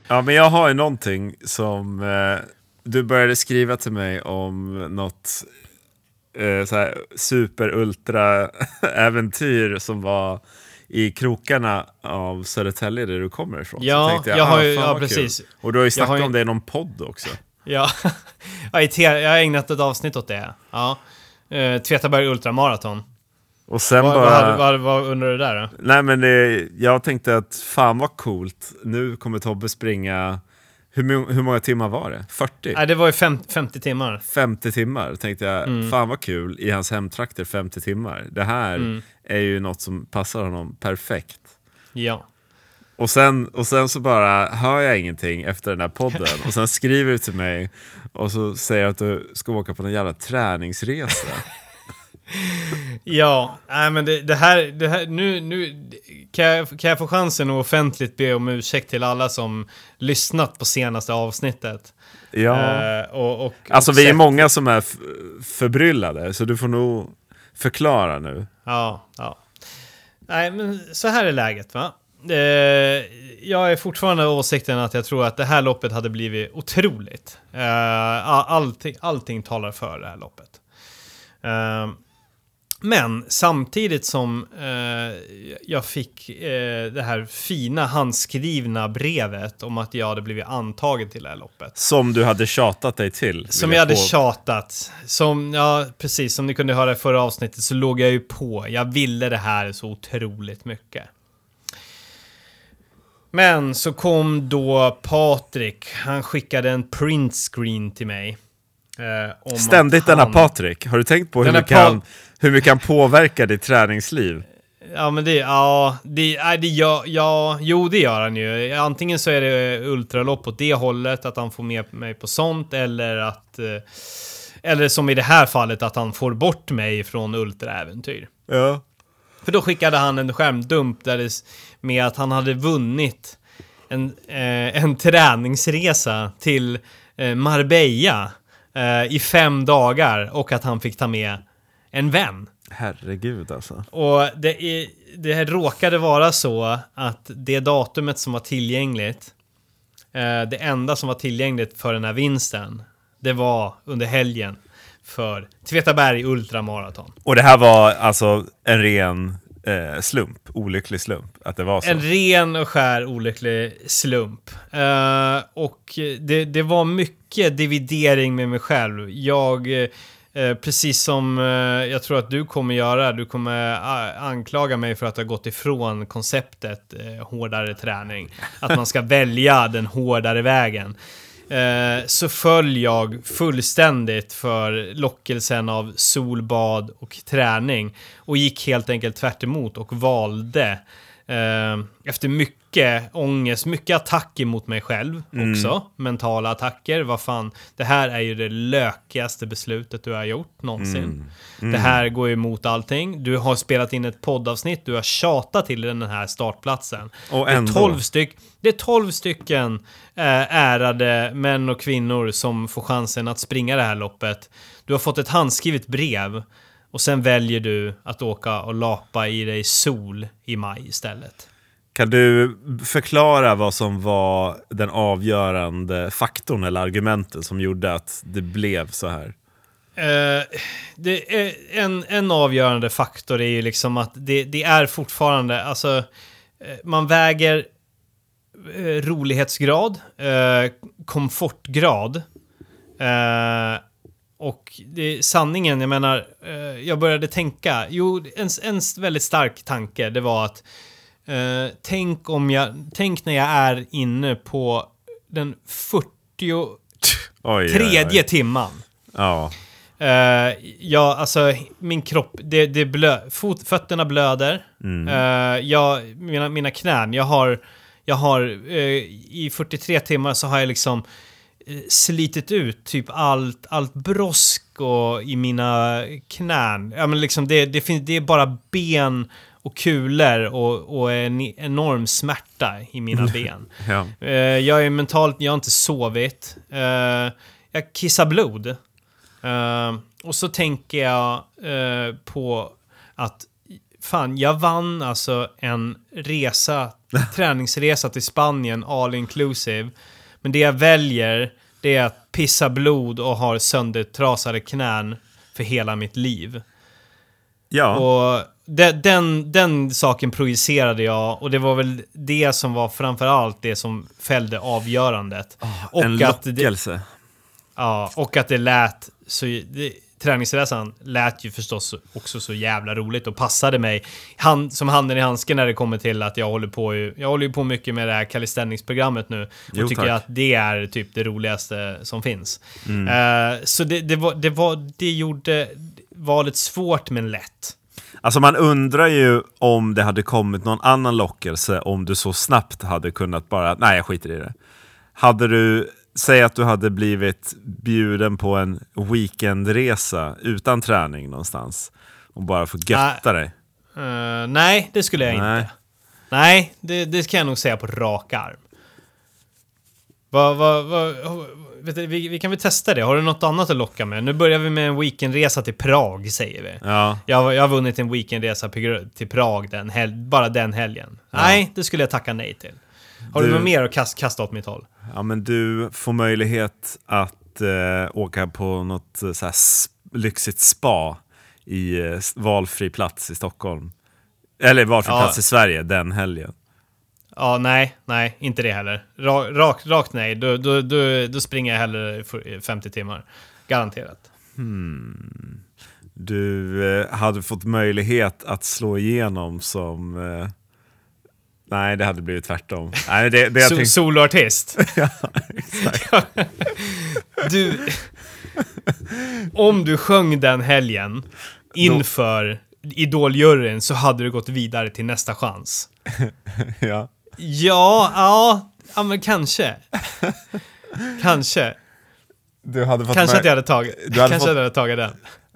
Ja, men jag har ju någonting som eh, du började skriva till mig om något eh, så här super ultra äventyr som var i krokarna av Södertälje där du kommer ifrån. Ja, tänkte jag har ju- fan ja, vad kul. precis. Och du har ju Jag snackat har ju- om det i någon podd också. Ja, jag har jag ägnat ett avsnitt åt det. Ja. Uh, Tvetaberg Ultramaraton. Och sen Vad, bara... vad, vad, vad undrar du där då? Nej men det, jag tänkte att fan vad coolt, nu kommer Tobbe springa, hur, hur många timmar var det? 40? Nej, det var ju fem, 50 timmar. 50 timmar tänkte jag, Mm. fan vad kul i hans hemtrakter 50 timmar. Det här Mm. Är ju något som passar honom perfekt. Ja. Och sen, och sen så bara hör jag ingenting efter den här podden och sen skriver du till mig och så säger att du ska åka på en jävla träningsresa. Ja, nej men det, det, här, det här, nu, nu kan jag, kan jag få chansen att offentligt be om ursäkt till alla som lyssnat på senaste avsnittet. Ja. Eh, och, och, Alltså och vi är sett- många som är förbryllade så du får nog förklara nu. Ja, ja. Nej, men så här är läget va. Eh, jag är fortfarande av åsikten att jag tror att det här loppet hade blivit otroligt. Eh, allting, allting talar för det här loppet. Eh, men samtidigt som eh, jag fick eh, det här fina handskrivna brevet om att jag hade blivit antagen till det här loppet. Som du hade tjatat dig till. Som jag hade på- tjatat. Som, ja, precis. Som ni kunde höra i förra avsnittet så låg jag ju på. Jag ville det här så otroligt mycket. Men så kom då Patrik. Han skickade en print screen till mig. Eh, Ständigt att denna han- Patrik. Har du tänkt på hur mycket, han, hur mycket han påverkar ditt träningsliv? Ja men det, ja, det, nej, det gör, ja, jo det gör han ju. Antingen så är det ultralopp åt det hållet, att han får med mig på sånt, eller att... eh, Eller som i det här fallet, att han får bort mig från ultraäventyr. Ja. För då skickade han en skärmdump där det, med att han hade vunnit en, eh, en träningsresa till eh, Marbella eh, i fem dagar och att han fick ta med en vän. Herregud alltså. Och det, är, det här råkade vara så att det datumet som var tillgängligt, eh, det enda som var tillgängligt för den här vinsten, det var under helgen för Tvetaberg Ultramaraton. Och det här var alltså en ren eh, slump, olycklig slump, att det var så. En ren och skär olycklig slump. Eh, och det, det var mycket dividering med mig själv. Jag, eh, precis som eh, jag tror att du kommer göra, du kommer eh, anklaga mig för att ha gått ifrån konceptet eh, hårdare träning. Att man ska välja den hårdare vägen. Eh, så föll jag fullständigt för lockelsen av solbad och träning och gick helt enkelt tvärt emot och valde efter mycket ångest, mycket attacker mot mig själv också. Mentala attacker. Vad fan, det här är ju det lökigaste beslutet du har gjort någonsin. Det här går ju emot allting. Du har spelat in ett poddavsnitt, du har tjatat till den här startplatsen. Och Det är ändå. 12 styck, det är 12 stycken eh, ärade män och kvinnor som får chansen att springa det här loppet. Du har fått ett handskrivet brev och sen väljer du att åka och lapa i dig sol i maj istället. Kan du förklara vad som var den avgörande faktorn eller argumentet som gjorde att det blev så här? Eh, det är en, en avgörande faktor är ju liksom att det, det är fortfarande, alltså, eh, man väger eh, rolighetsgrad, eh, komfortgrad. Och det, är sanningen, jag menar, eh, jag började tänka, jo, en, en väldigt stark tanke, det var att Eh, tänk om jag, tänk när jag är inne på den 43 Oj, oj, timman. Ja. Uh, ja, alltså min kropp, det, det blö, fot, fötterna blöder. Mm. Eh, jag, mina, mina knän, jag har, jag har eh, i 43 timmar så har jag liksom slitit ut typ allt, allt brosk och i mina knän. Ja, men liksom det, det, finns, det är bara ben och kulor och, och en enorm smärta i mina ben. ja. Eh, jag är mentalt, jag har inte sovit. Eh, jag kissar blod. Eh, och så tänker jag eh, på att fan, jag vann alltså en resa, träningsresa till Spanien all inclusive. Men det jag väljer, det är att pissa blod och ha söndertrasade knän för hela mitt liv. Ja. Och de, den, den saken projicerade jag och det var väl det som var framförallt det som fällde avgörandet. och en att det, lockelse. Ja, och att det lät så... Det, träningsresan lät ju förstås också så jävla roligt och passade mig hand, som handen i handsken när det kommer till att jag håller på ju, Jag håller ju på mycket med det här calisthenics-programmet nu och Jo, tycker att det är typ det roligaste som finns. Mm. Eh, så det, det, var, det, var, det gjorde valet svårt men lätt. Alltså man undrar ju om det hade kommit någon annan lockelse om du så snabbt hade kunnat bara, nej jag skiter i det. Hade du, säg att du hade blivit bjuden på en weekendresa utan träning någonstans och bara få götta dig. Eh, nej, det skulle jag Nej. inte. Nej, det, det kan jag nog säga på rak arm. Vad, vad, vet du, vi, vi kan väl testa det. Har du något annat att locka med? Nu börjar vi med en weekendresa till Prag, säger vi. Ja, Jag, jag har vunnit en weekendresa till Prag den bara den helgen. Nej, det skulle jag tacka nej till. Har du, Du- något mer att kast, kasta åt mitt håll? Ja men du får möjlighet att eh, åka på något eh, så här lyxigt spa i eh, valfri plats i Stockholm. Eller valfri Ja. plats i Sverige den helgen. Ja, nej, nej, inte det heller. Ra, rakt, rakt nej, då, då, då, då springer jag hellre för 50 timmar. Garanterat. Du eh, hade fått möjlighet att slå igenom som... Nej, det hade blivit tvärtom. Nej, det, det jag So, tänkte, soloartist. du... Om du sjöng den helgen inför Idoljuryn så hade du gått vidare till nästa chans. ja. Ja, ja, ja men kanske. Kanske. du, hade fått Kanske att jag hade tagit, Du hade kanske fått- jag hade tagit den.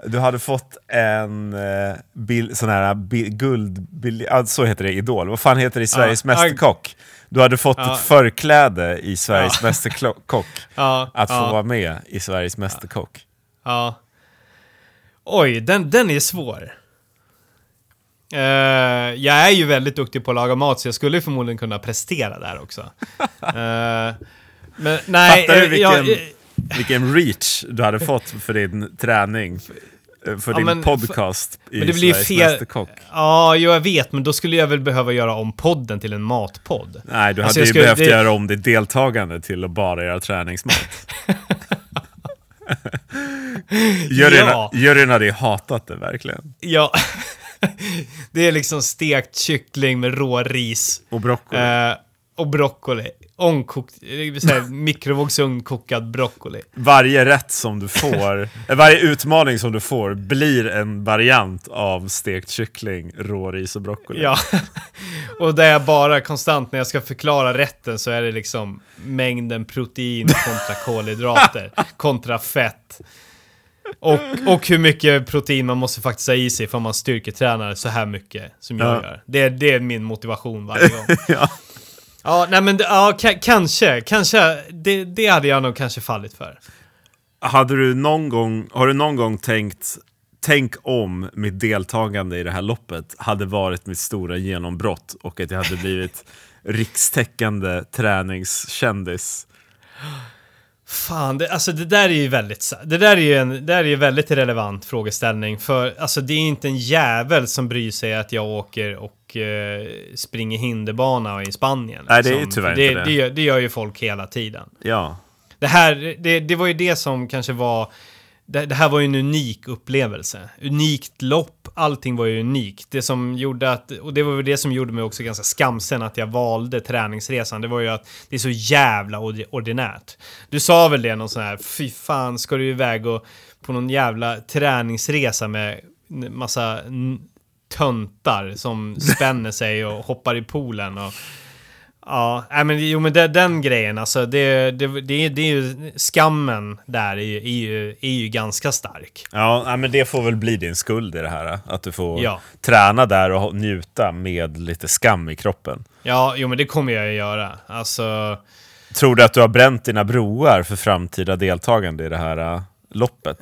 Du hade fått en eh, bil, sån här bi, guldbil, ah, så heter det, Idol. Vad fan heter det i Sveriges Ja, Mästerkock? Du hade fått Ja. ett förkläde i Sveriges Mästerkock. Ja, Att få ja, vara med i Sveriges Mästerkock. ja. Oj, den, den är svår. Eh, jag är ju väldigt duktig på att laga mat så jag skulle förmodligen kunna prestera där också. Eh, men nej, Fattar du eh, jag- vilken- Vilken reach du hade fått för din träning. Eh, För Ja, din men- podcast i men det blir Sveriges fel- Mästerkock. Ja, jag vet, men då skulle jag väl behöva göra om podden till en matpodd. Nej, du Alltså, hade ju skulle- behövt det- göra om ditt deltagande till att bara göra träningsmat. juryn, Ja. juryn hade ju hatat det verkligen. Ja. det är liksom stekt kyckling med rå ris. Och broccoli. Eh, och broccoli. Ångkokt, det vill säga mikrovågsugnkokad broccoli. Varje rätt som du får, eh, varje utmaning som du får blir en variant av stekt kyckling, råris och broccoli. Ja. och där jag bara konstant när jag ska förklara rätten så är det liksom mängden protein kontra kolhydrater kontra fett. Och, och hur mycket protein man måste faktiskt ha i sig för man styrketränar så här mycket som jag Ja. gör. Det, det är min motivation varje gång. Ja. Ja, nej men ja, ka- kanske, kanske, det, det hade jag nog kanske fallit för. Hade du någon gång, har du någon gång tänkt, tänk om mitt deltagande i det här loppet hade varit mitt stora genombrott och att jag hade blivit rikstäckande träningskändis. Fan, det, alltså det där är ju väldigt, det där är ju en, det där är ju väldigt relevant frågeställning. För alltså det är inte en jävel som bryr sig att jag åker och eh, springer hinderbana i Spanien. Nej, det är liksom. tyvärr det, inte det. Det, gör, det gör ju folk hela tiden. Ja. Det här, det, det var ju det som kanske var det, det, här var ju en unik upplevelse. Unikt lopp, allting var ju unikt. Det som gjorde att, och det var väl det som gjorde mig också ganska skamsen att jag valde träningsresan. Det var ju att det är så jävla ordinärt. Du sa väl det någon sån här, fy fan ska du iväg och på någon jävla träningsresa med massa töntar som spänner sig och hoppar i poolen och Ja, nej men, jo, men det, den grejen alltså, det, det, det, det är ju skammen där är ju, är, ju, är ju ganska stark. Ja, men det får väl bli din skuld i det här. Att du får ja. träna där och njuta med lite skam i kroppen. Ja, jo men det kommer jag att göra. Alltså... Tror du att du har bränt dina broar för framtida deltagande i det här uh, loppet?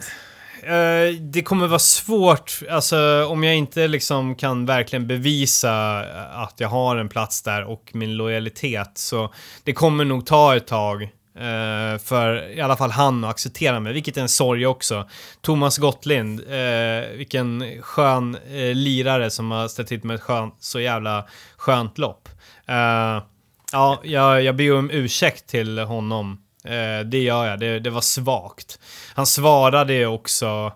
Eh, det kommer vara svårt, alltså om jag inte liksom kan verkligen bevisa eh, att jag har en plats där och min lojalitet så det kommer nog ta ett tag uh, för i alla fall han att acceptera mig, vilket är en sorg också. Thomas Gottlind, uh, vilken skön lirare som har ställt till med ett skönt, så jävla skönt lopp. ja, jag, jag ber om ursäkt till honom Eh, det gör jag, det, det var svagt. Han svarade också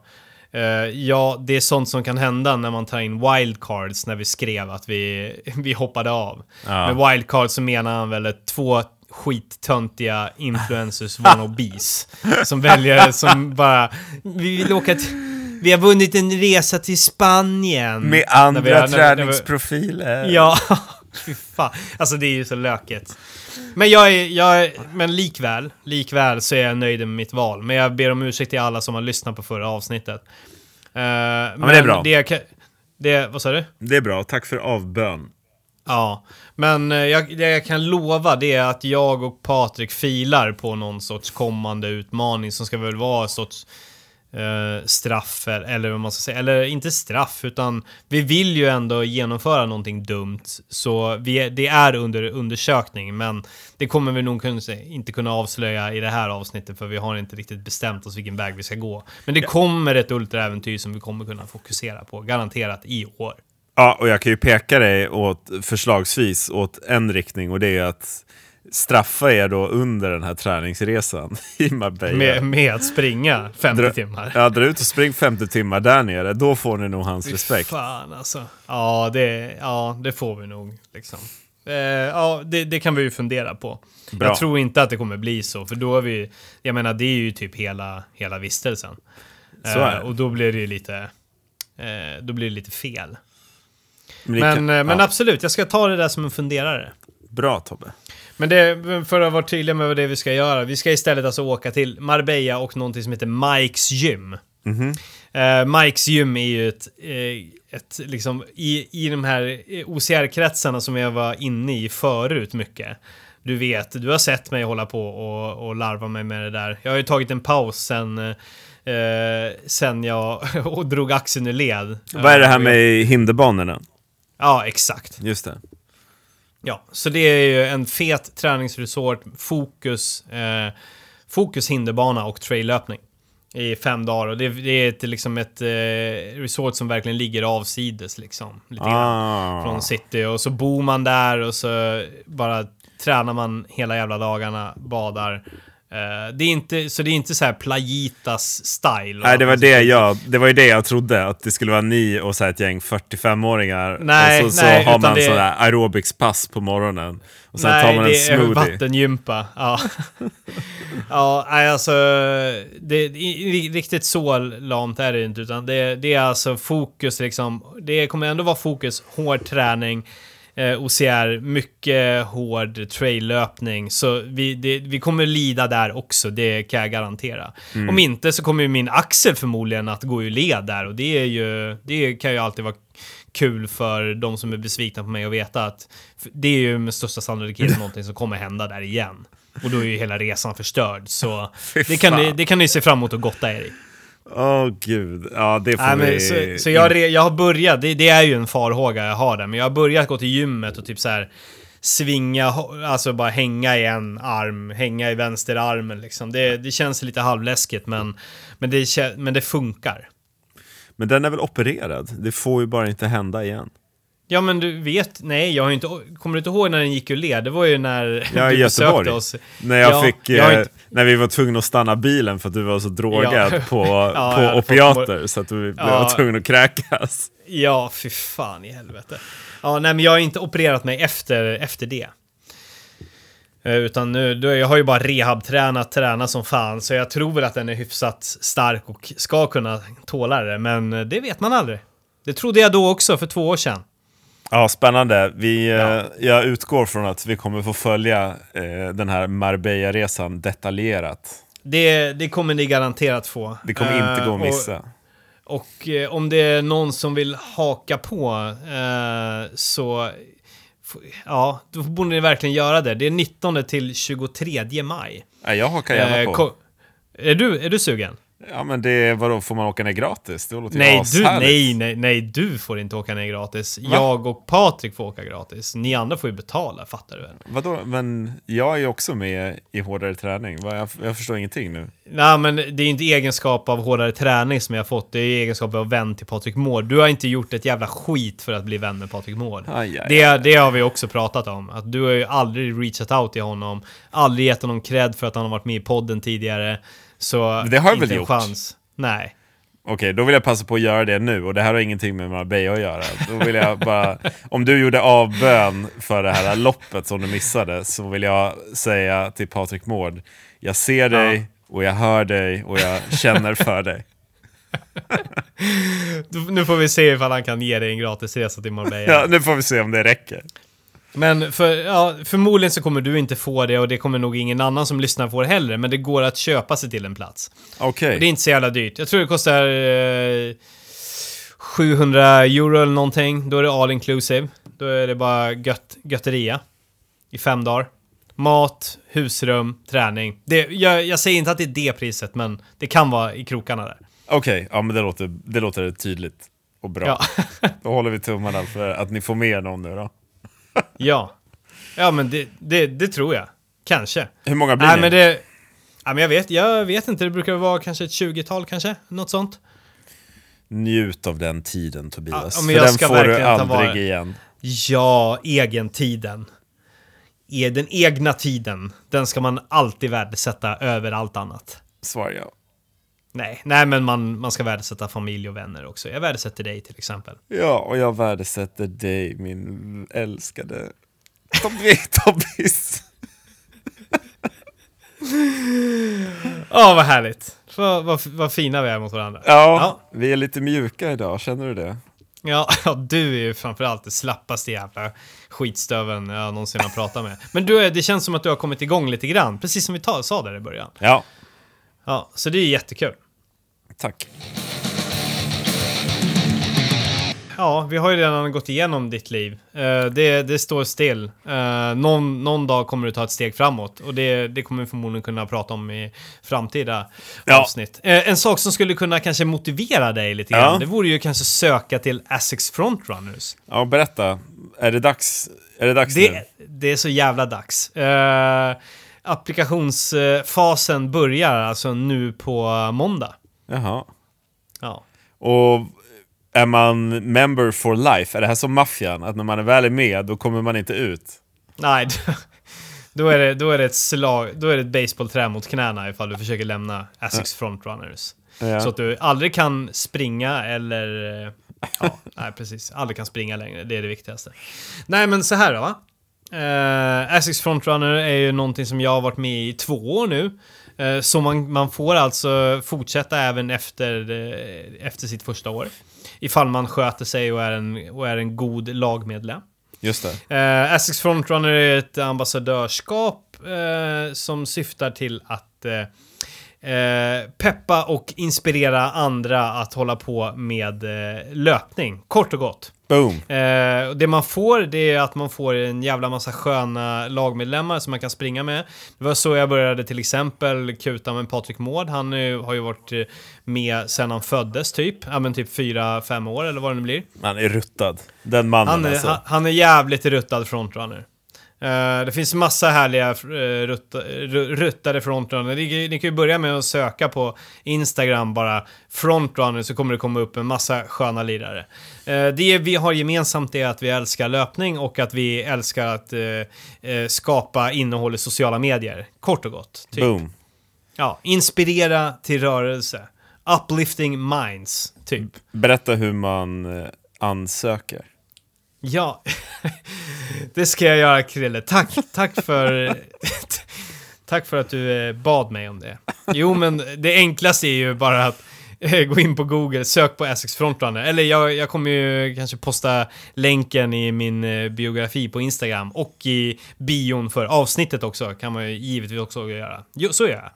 Uh, ja, det är sånt som kan hända när man tar in wildcards när vi skrev att vi, vi hoppade av. Ja. Med wildcards så menar han väl två skittöntiga influencers wannabes. som väljer, som bara, vi vill åka till, vi har vunnit en resa till Spanien. Med andra träningsprofiler. Ja, fy fan. Alltså det är ju så löket. Men jag är, jag är, men likväl, likväl så är jag nöjd med mitt val. Men jag ber om ursäkt till alla som har lyssnat på förra avsnittet. Uh, ja, men, men det är bra. Det, det, vad sa du? Det är bra, tack för avbön. Ja, men eh, jag, det jag kan lova det är att jag och Patrik filar på någon sorts kommande utmaning som ska väl vara en sorts eh, straff, eller vad man ska säga. Eller inte straff, utan vi vill ju ändå genomföra någonting dumt. Så vi, det är under undersökning, men det kommer vi nog kunna, inte kunna avslöja i det här avsnittet, för vi har inte riktigt bestämt oss vilken väg vi ska gå. Men det kommer ett ultraäventyr som vi kommer kunna fokusera på, garanterat i år. Ja, och jag kan ju peka dig åt förslagsvis åt en riktning och det är att straffa er då under den här träningsresan i Marbella. Med, med att springa 50 dra, timmar? Ja, dra ut och spring 50 timmar där nere. Då får ni nog hans respekt. Fan alltså. Ja, det, ja, det får vi nog. Liksom. Eh, ja, det, det, kan vi ju fundera på. Bra. Jag tror inte att det kommer bli så, för då är vi... Jag menar, det är ju typ hela, hela vistelsen. Så är det. Eh, och då blir det ju lite... Eh, då blir det lite fel. Men, men, kan, men absolut, jag ska ta det där som en funderare. Bra Tobbe. Men det, för att vara tydlig med vad det är vi ska göra. Vi ska istället alltså åka till Marbella och någonting som heter Mikes Gym. Mm -hmm. uh, Mikes Gym är ju ett, uh, ett liksom, i, i de här OCR-kretsarna som jag var inne i förut mycket. Du vet, du har sett mig hålla på och, och larva mig med det där. Jag har ju tagit en paus sen, uh, sen jag och drog axeln ur led. Vad är det här med hinderbanorna? Ja, exakt. Just det. Ja, så det är ju en fet träningsresort, fokus, eh, fokus hinderbana och traillöpning i fem dagar. Och det, det är ett, liksom ett eh, resort som verkligen ligger avsides liksom. Lite ah. Från city. Och så bor man där och så bara tränar man hela jävla dagarna, badar. Uh, det är inte, så det är inte så här playitas style. Nej, det var det jag, det var ju det jag trodde, att det skulle vara ni och så ett gäng 45-åringar. Nej, och så, nej, så har man det... sådär aerobics-pass på morgonen. Och sen nej, tar man en smoothie. Nej, det är vattengympa. Ja, ja nej, alltså, det, riktigt så lamt är det inte, utan det, det är alltså fokus liksom. Det kommer ändå vara fokus, hård träning eh, OCR, mycket hård traillöpning. Så vi, det, vi kommer lida där också, det kan jag garantera. Mm. Om inte så kommer ju min axel förmodligen att gå ur led där och det är ju, det kan ju alltid vara kul för de som är besvikna på mig att veta att det är ju med största sannolikhet någonting som kommer hända där igen. Och då är ju hela resan förstörd. Så det kan, ni, det kan ni se fram emot att gotta er i. Åh oh, gud, ja det får Nej, vi... Så, så jag, jag har börjat, det, det, är ju en farhåga jag har där, men jag har börjat gå till gymmet och typ så här svinga, alltså bara hänga i en arm, hänga i vänsterarmen liksom. Det, det känns lite halvläskigt men, men, det, men det funkar. Men den är väl opererad? Det får ju bara inte hända igen. Ja men du vet, nej jag har inte, kommer du inte ihåg när den gick ur led? Det var ju när Ja, du Göteborg. besökte oss. När, jag Ja, fick, jag eh, inte- när vi var tvungna att stanna bilen för att du var så drogad Ja. på, Ja, på hade fått opiater så att du var tvungen att kräkas. Ja, fy fan i helvete. Ja, nej men jag har inte opererat mig efter, efter det. Eh, Utan nu, jag har ju bara rehabtränat, tränat som fan, så jag tror väl att den är hyfsat stark och ska kunna tåla det, men eh, det vet man aldrig. Det trodde jag då också för två år sedan. Ja, spännande. Vi, eh, Ja. Jag utgår från att vi kommer få följa eh, den här Marbella-resan detaljerat. Det, det kommer ni garanterat få. Det kommer inte Eh, gå att och- missa. Och eh, om det är någon som vill haka på eh, så... Ja, då borde ni verkligen göra det. Det är 19 till 23 maj. Jag hakar gärna på. är, du, är du sugen? Ja, men det, vadå, får man åka ner gratis? Det låter ju Nej, du, nej, nej, nej, du får inte åka ner gratis. Va? Jag och Patrik får åka gratis. Ni andra får ju betala, fattar du väl? Vadå? Men jag är ju också med i hårdare träning. Jag, jag förstår ingenting nu. Nej, men det är inte egenskap av hårdare träning som jag har fått. Det är egenskap av vän till Patrik Mård. Du har inte gjort ett jävla skit för att bli vän med Patrik Mård. Det, det har vi också pratat om. Att du har ju aldrig reachat out till honom. Aldrig gett honom cred för att han har varit med i podden tidigare. Så Det har jag väl gjort. chans. Nej. Okej, då vill jag passa på att göra det nu och det här har ingenting med Marbella att göra. Då vill jag bara, om du gjorde avbön för det här loppet som du missade så vill jag säga till Patrik Mård, jag ser dig och jag hör dig och jag känner för dig. Nu får vi se ifall han kan ge dig en gratisresa till Marbella. Ja, nu får vi se om det räcker. Men för, ja, förmodligen så kommer du inte få det och det kommer nog ingen annan som lyssnar få det heller. Men det går att köpa sig till en plats. Okej, Och det är inte så jävla dyrt. Jag tror det kostar eh, 700 euro eller någonting. Då är det all inclusive. Då är det bara gött, götteria. I fem dagar. Mat, husrum, träning. Det, jag, jag säger inte att det är det priset, men det kan vara i krokarna där. okej, ja men det låter, det låter tydligt och bra. Ja. Då håller vi tummarna för att ni får med någon nu då. Ja. Ja, men det, det, det tror jag. Kanske. Hur många blir Nej, ni? men det... Ja, men jag vet, jag vet inte. Det brukar vara kanske ett 20-tal kanske. Något sånt. Njut av den tiden Tobias, Ja, för men jag den ska får du aldrig vara- igen. Ja, egentiden. E- Den egna tiden, den ska man alltid värdesätta över allt annat. Svar ja. Nej, nej men man, man ska värdesätta familj och vänner också. Jag värdesätter dig till exempel. Ja, och jag värdesätter dig, min älskade Tobbe, Tobbis. Åh, vad härligt. Vad, vad, vad fina vi är mot varandra. Ja, Ja. vi är lite mjuka idag, känner du det? Ja, ja, du är ju framförallt det slappaste jävla skitstöven jag någonsin har pratat med. Men du, det känns som att du har kommit igång lite grann, precis som vi ta, sa där i början. Ja, Ja, så det är jättekul. Tack. Ja, vi har ju redan gått igenom ditt liv. Eh, det, det står still. Eh, någon, någon dag kommer du ta ett steg framåt och det, det kommer vi förmodligen kunna prata om i framtida Ja. avsnitt. Eh, en sak som skulle kunna kanske motivera dig lite Ja. grann, det vore ju kanske söka till Asics Frontrunners. Ja, berätta. Är det dags, är det dags nu? Det, det är så jävla dags. Applikationsfasen börjar alltså nu på måndag. Jaha. Ja. Och är man member for life? Är det här som maffian? Att när man är väl är med, då kommer man inte ut? Nej, då är det, då är det ett slag, då är det ett baseballträ mot knäna ifall du försöker lämna Asics Frontrunners. Ja. Så att du aldrig kan springa eller... Ja, nej precis. Aldrig kan springa längre, det är det viktigaste. Nej men så här då va. Uh, Asics Frontrunner är ju någonting som jag har varit med i två år nu. Eh, så man, man får alltså fortsätta även efter, eh, efter sitt första år. Ifall man sköter sig och är en, och är en god lagmedlem. Just det. Uh, Asics Frontrunner är ett ambassadörskap eh, som syftar till att eh, peppa och inspirera andra att hålla på med eh, löpning, kort och gott. Boom. Eh, det man får, det är att man får en jävla massa sköna lagmedlemmar som man kan springa med. Det var så jag började till exempel kuta med Patrik Mård. Han eh, har ju varit eh, med sedan han föddes typ. Ja men typ 4-5 år eller vad det nu blir. Han är ruttad. Den mannen Han är, alltså. han, han är jävligt ruttad frontrunner. Eh, det finns massa härliga uh, rutta, ruttade frontrunner. Ni, ni, kan ju börja med att söka på Instagram bara frontrunner så kommer det komma upp en massa sköna lirare. Det vi har gemensamt är att vi älskar löpning och att vi älskar att skapa innehåll i sociala medier. Kort och gott. Typ. Boom. Ja, inspirera till rörelse. Uplifting minds, typ. Berätta hur man ansöker. Ja, det ska jag göra Krille. Tack, tack för... tack för att du eh, bad mig om det. Jo, men det enklaste är ju bara att eh, gå in på Google, sök på Essex Frontrunner. Eller jag, jag kommer ju kanske posta länken i min eh, biografi på Instagram och i bion för avsnittet också. Kan man ju givetvis också göra. Jo, så gör jag.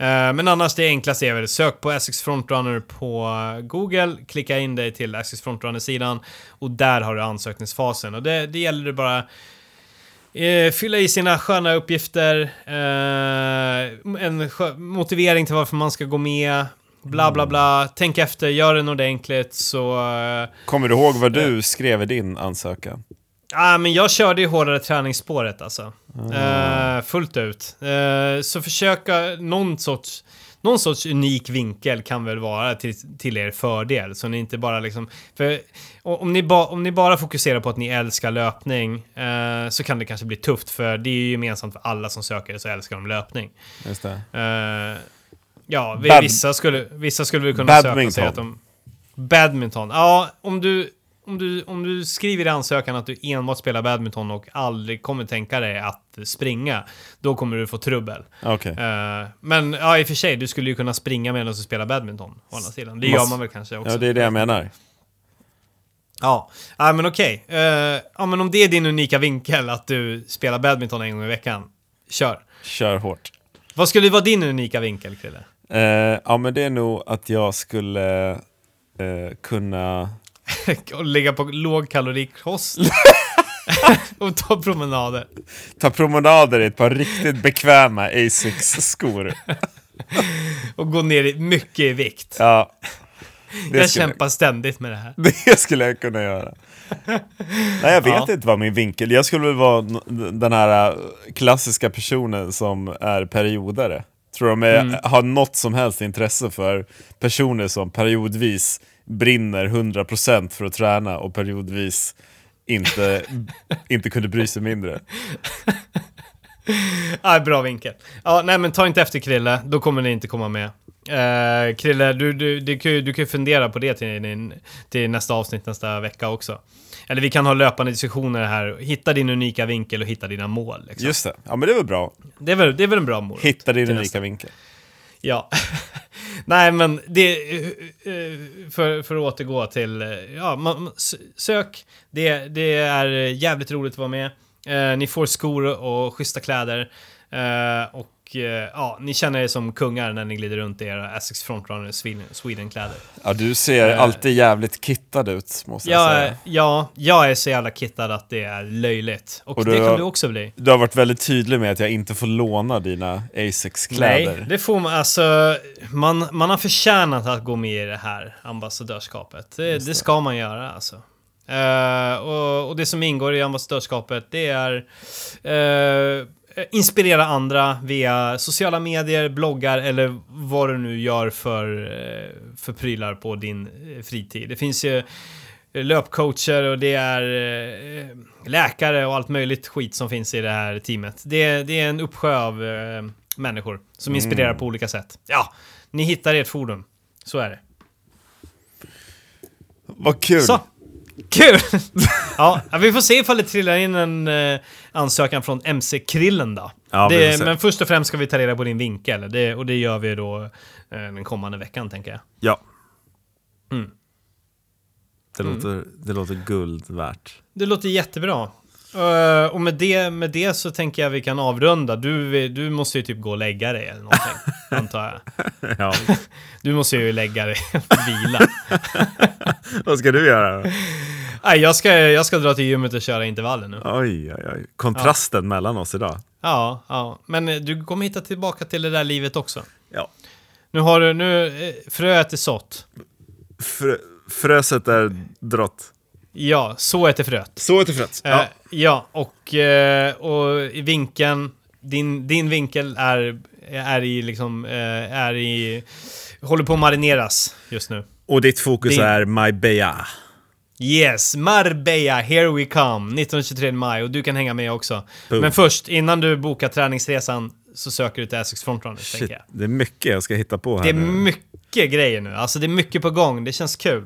Eh, men annars det enklaste är väl sök på Essex Frontrunner på Google, klicka in dig till Essex Frontrunner-sidan och där har du ansökningsfasen. Och det, det gäller det bara eh, fylla i sina sköna uppgifter, eh, en motivering till varför man ska gå med, bla bla bla. Tänk efter, gör det ordentligt så... Kommer du ihåg vad du skrev i din ansökan? Ah, men jag körde ju hårdare träningsspåret alltså. Mm. Uh, fullt ut. Uh, så försöka någon sorts, någon sorts unik vinkel kan väl vara till, till er fördel. Så ni inte bara liksom... För om ni, ba, om ni bara fokuserar på att ni älskar löpning uh, så kan det kanske bli tufft för det är ju gemensamt för alla som söker så älskar de löpning. Just det. ja, Bad vissa skulle, vissa skulle väl kunna badminton. söka sig att de... Badminton. Ja, om du om du, om du skriver i ansökan att du enbart spelar badminton och aldrig kommer tänka dig att springa, då kommer du få trubbel. Okay. Uh, eh, men ja, i och för sig, du skulle ju kunna springa medan du spelar badminton. Å andra sidan. Det gör man väl kanske också. Ja, det är det jag menar. Ja, ja men okej. Okay. Uh, eh, ja, men om det är din unika vinkel, att du spelar badminton en gång i veckan, kör. Kör hårt. Vad skulle vara din unika vinkel, Krille? Uh, ja, men det är nog att jag skulle kunna och ligga på lågkalorikost. och ta promenader. Ta promenader i ett par riktigt bekväma Asics-skor. och gå ner mycket i vikt. Ja. jag kämpar ständigt med det här. Det skulle jag kunna göra. Nej, jag vet ja. inte vad min vinkel... Jag skulle väl vara den här äh, klassiska personen som är periodare. Tror de är, mm. har något som helst intresse för personer som periodvis brinner 100% för att träna och periodvis inte, inte kunde bry sig mindre. ah, bra vinkel. Ja, nej men ta inte efter Krille, då kommer ni inte komma med. Uh, Krille, du, du, du, kan ju, du kan fundera på det till, till nästa avsnitt nästa vecka också. Eller vi kan ha löpande diskussioner här. Hitta din unika vinkel och hitta dina mål. Liksom. Just det. Ja, men det är väl bra. Det är väl, det är väl en bra mål. Hitta din unika nästa. vinkel. Ja. Nej, men det... Eh, för, för att återgå till... Eh, ja, man, sök. Det, det är jävligt roligt att vara med. Eh, ni får skor och schyssta kläder. Eh, och Eh, ja, ni känner er som kungar när ni glider runt i era Essex Frontrunner Sweden-kläder. Ja, du ser uh, alltid jävligt kittad ut, måste jag säga. Ja, jag är så jävla kittad att det är löjligt. Och, och det kan du också bli. Du har varit väldigt tydlig med att jag inte får låna dina Asics-kläder. Nej, det får man. Alltså, man, man har förtjänat att gå med i det här ambassadörskapet. Det, det. det ska man göra, alltså. Uh, och, och, det som ingår i ambassadörskapet, det är uh, Eh, inspirera andra via sociala medier, bloggar eller vad du nu gör för, eh, för prylar på din eh, fritid. Det finns ju löpcoacher och det är läkare och allt möjligt skit som finns i det här teamet. Det, det är en uppsjö av människor som inspirerar mm. på olika sätt. Ja, ni hittar ert fordon. Så är det. Vad kul! Så. Kul! ja, vi får se ifall det trillar in en eh, ansökan från MC-krillen då. Ja, det, men först och främst ska vi ta reda på din vinkel. Det, och det gör vi då eh, den kommande veckan, tänker jag. Ja. Mm. Det, mm. låter, det låter guld värt. Det låter jättebra. Uh, och med det, med det så tänker jag vi kan avrunda. Du, du måste ju typ gå och lägga dig eller någonting, antar jag. Ja. Du måste ju lägga dig och vila. Vad ska du göra då? Nej, jag ska, jag ska dra till gymmet och köra intervaller nu. Oj, oj, oj. Kontrasten ja. mellan oss idag. Ja, ja. Men eh, du kommer hitta tillbaka till det där livet också. Ja. Nu har du, nu, eh, fröet är sått. Frö, fröset är drott. Ja, så heter fröet. Så heter fröet. Ja. Ja, och, eh, och i vinkeln, din, din vinkel är, är i liksom, eh, är i, håller på att marineras just nu. Och ditt fokus Din- är Marbella. Yes, Marbella, here we come, 19-23 maj och du kan hänga med också. Boom. Men först, innan du bokar träningsresan så söker du till Essex Frontrunners, tänker Shit, jag. det är mycket jag ska hitta på här Det är nu. mycket grejer nu, alltså det är mycket på gång, det känns kul.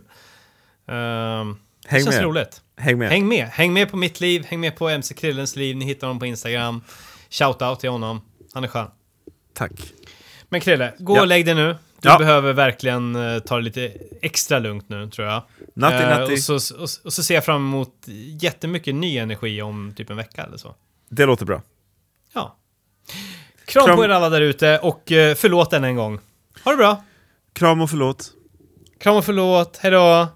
Det Häng känns med. roligt. Häng med. Häng med, häng med på mitt liv, häng med på MC Krillens liv, ni hittar honom på Instagram. Shoutout till honom, han är skön. Tack. Men Krille, gå Ja. och lägg dig nu. Du Ja. behöver verkligen eh, ta det lite extra lugnt nu, tror jag. Natti, Eh, natti. Och, så, och, och så ser jag fram emot jättemycket ny energi om typ en vecka eller så. Det låter bra. Ja. Kram, Kram. på er alla där ute och eh, förlåt än en gång. Ha det bra. Kram och förlåt. Kram och förlåt. Hej då.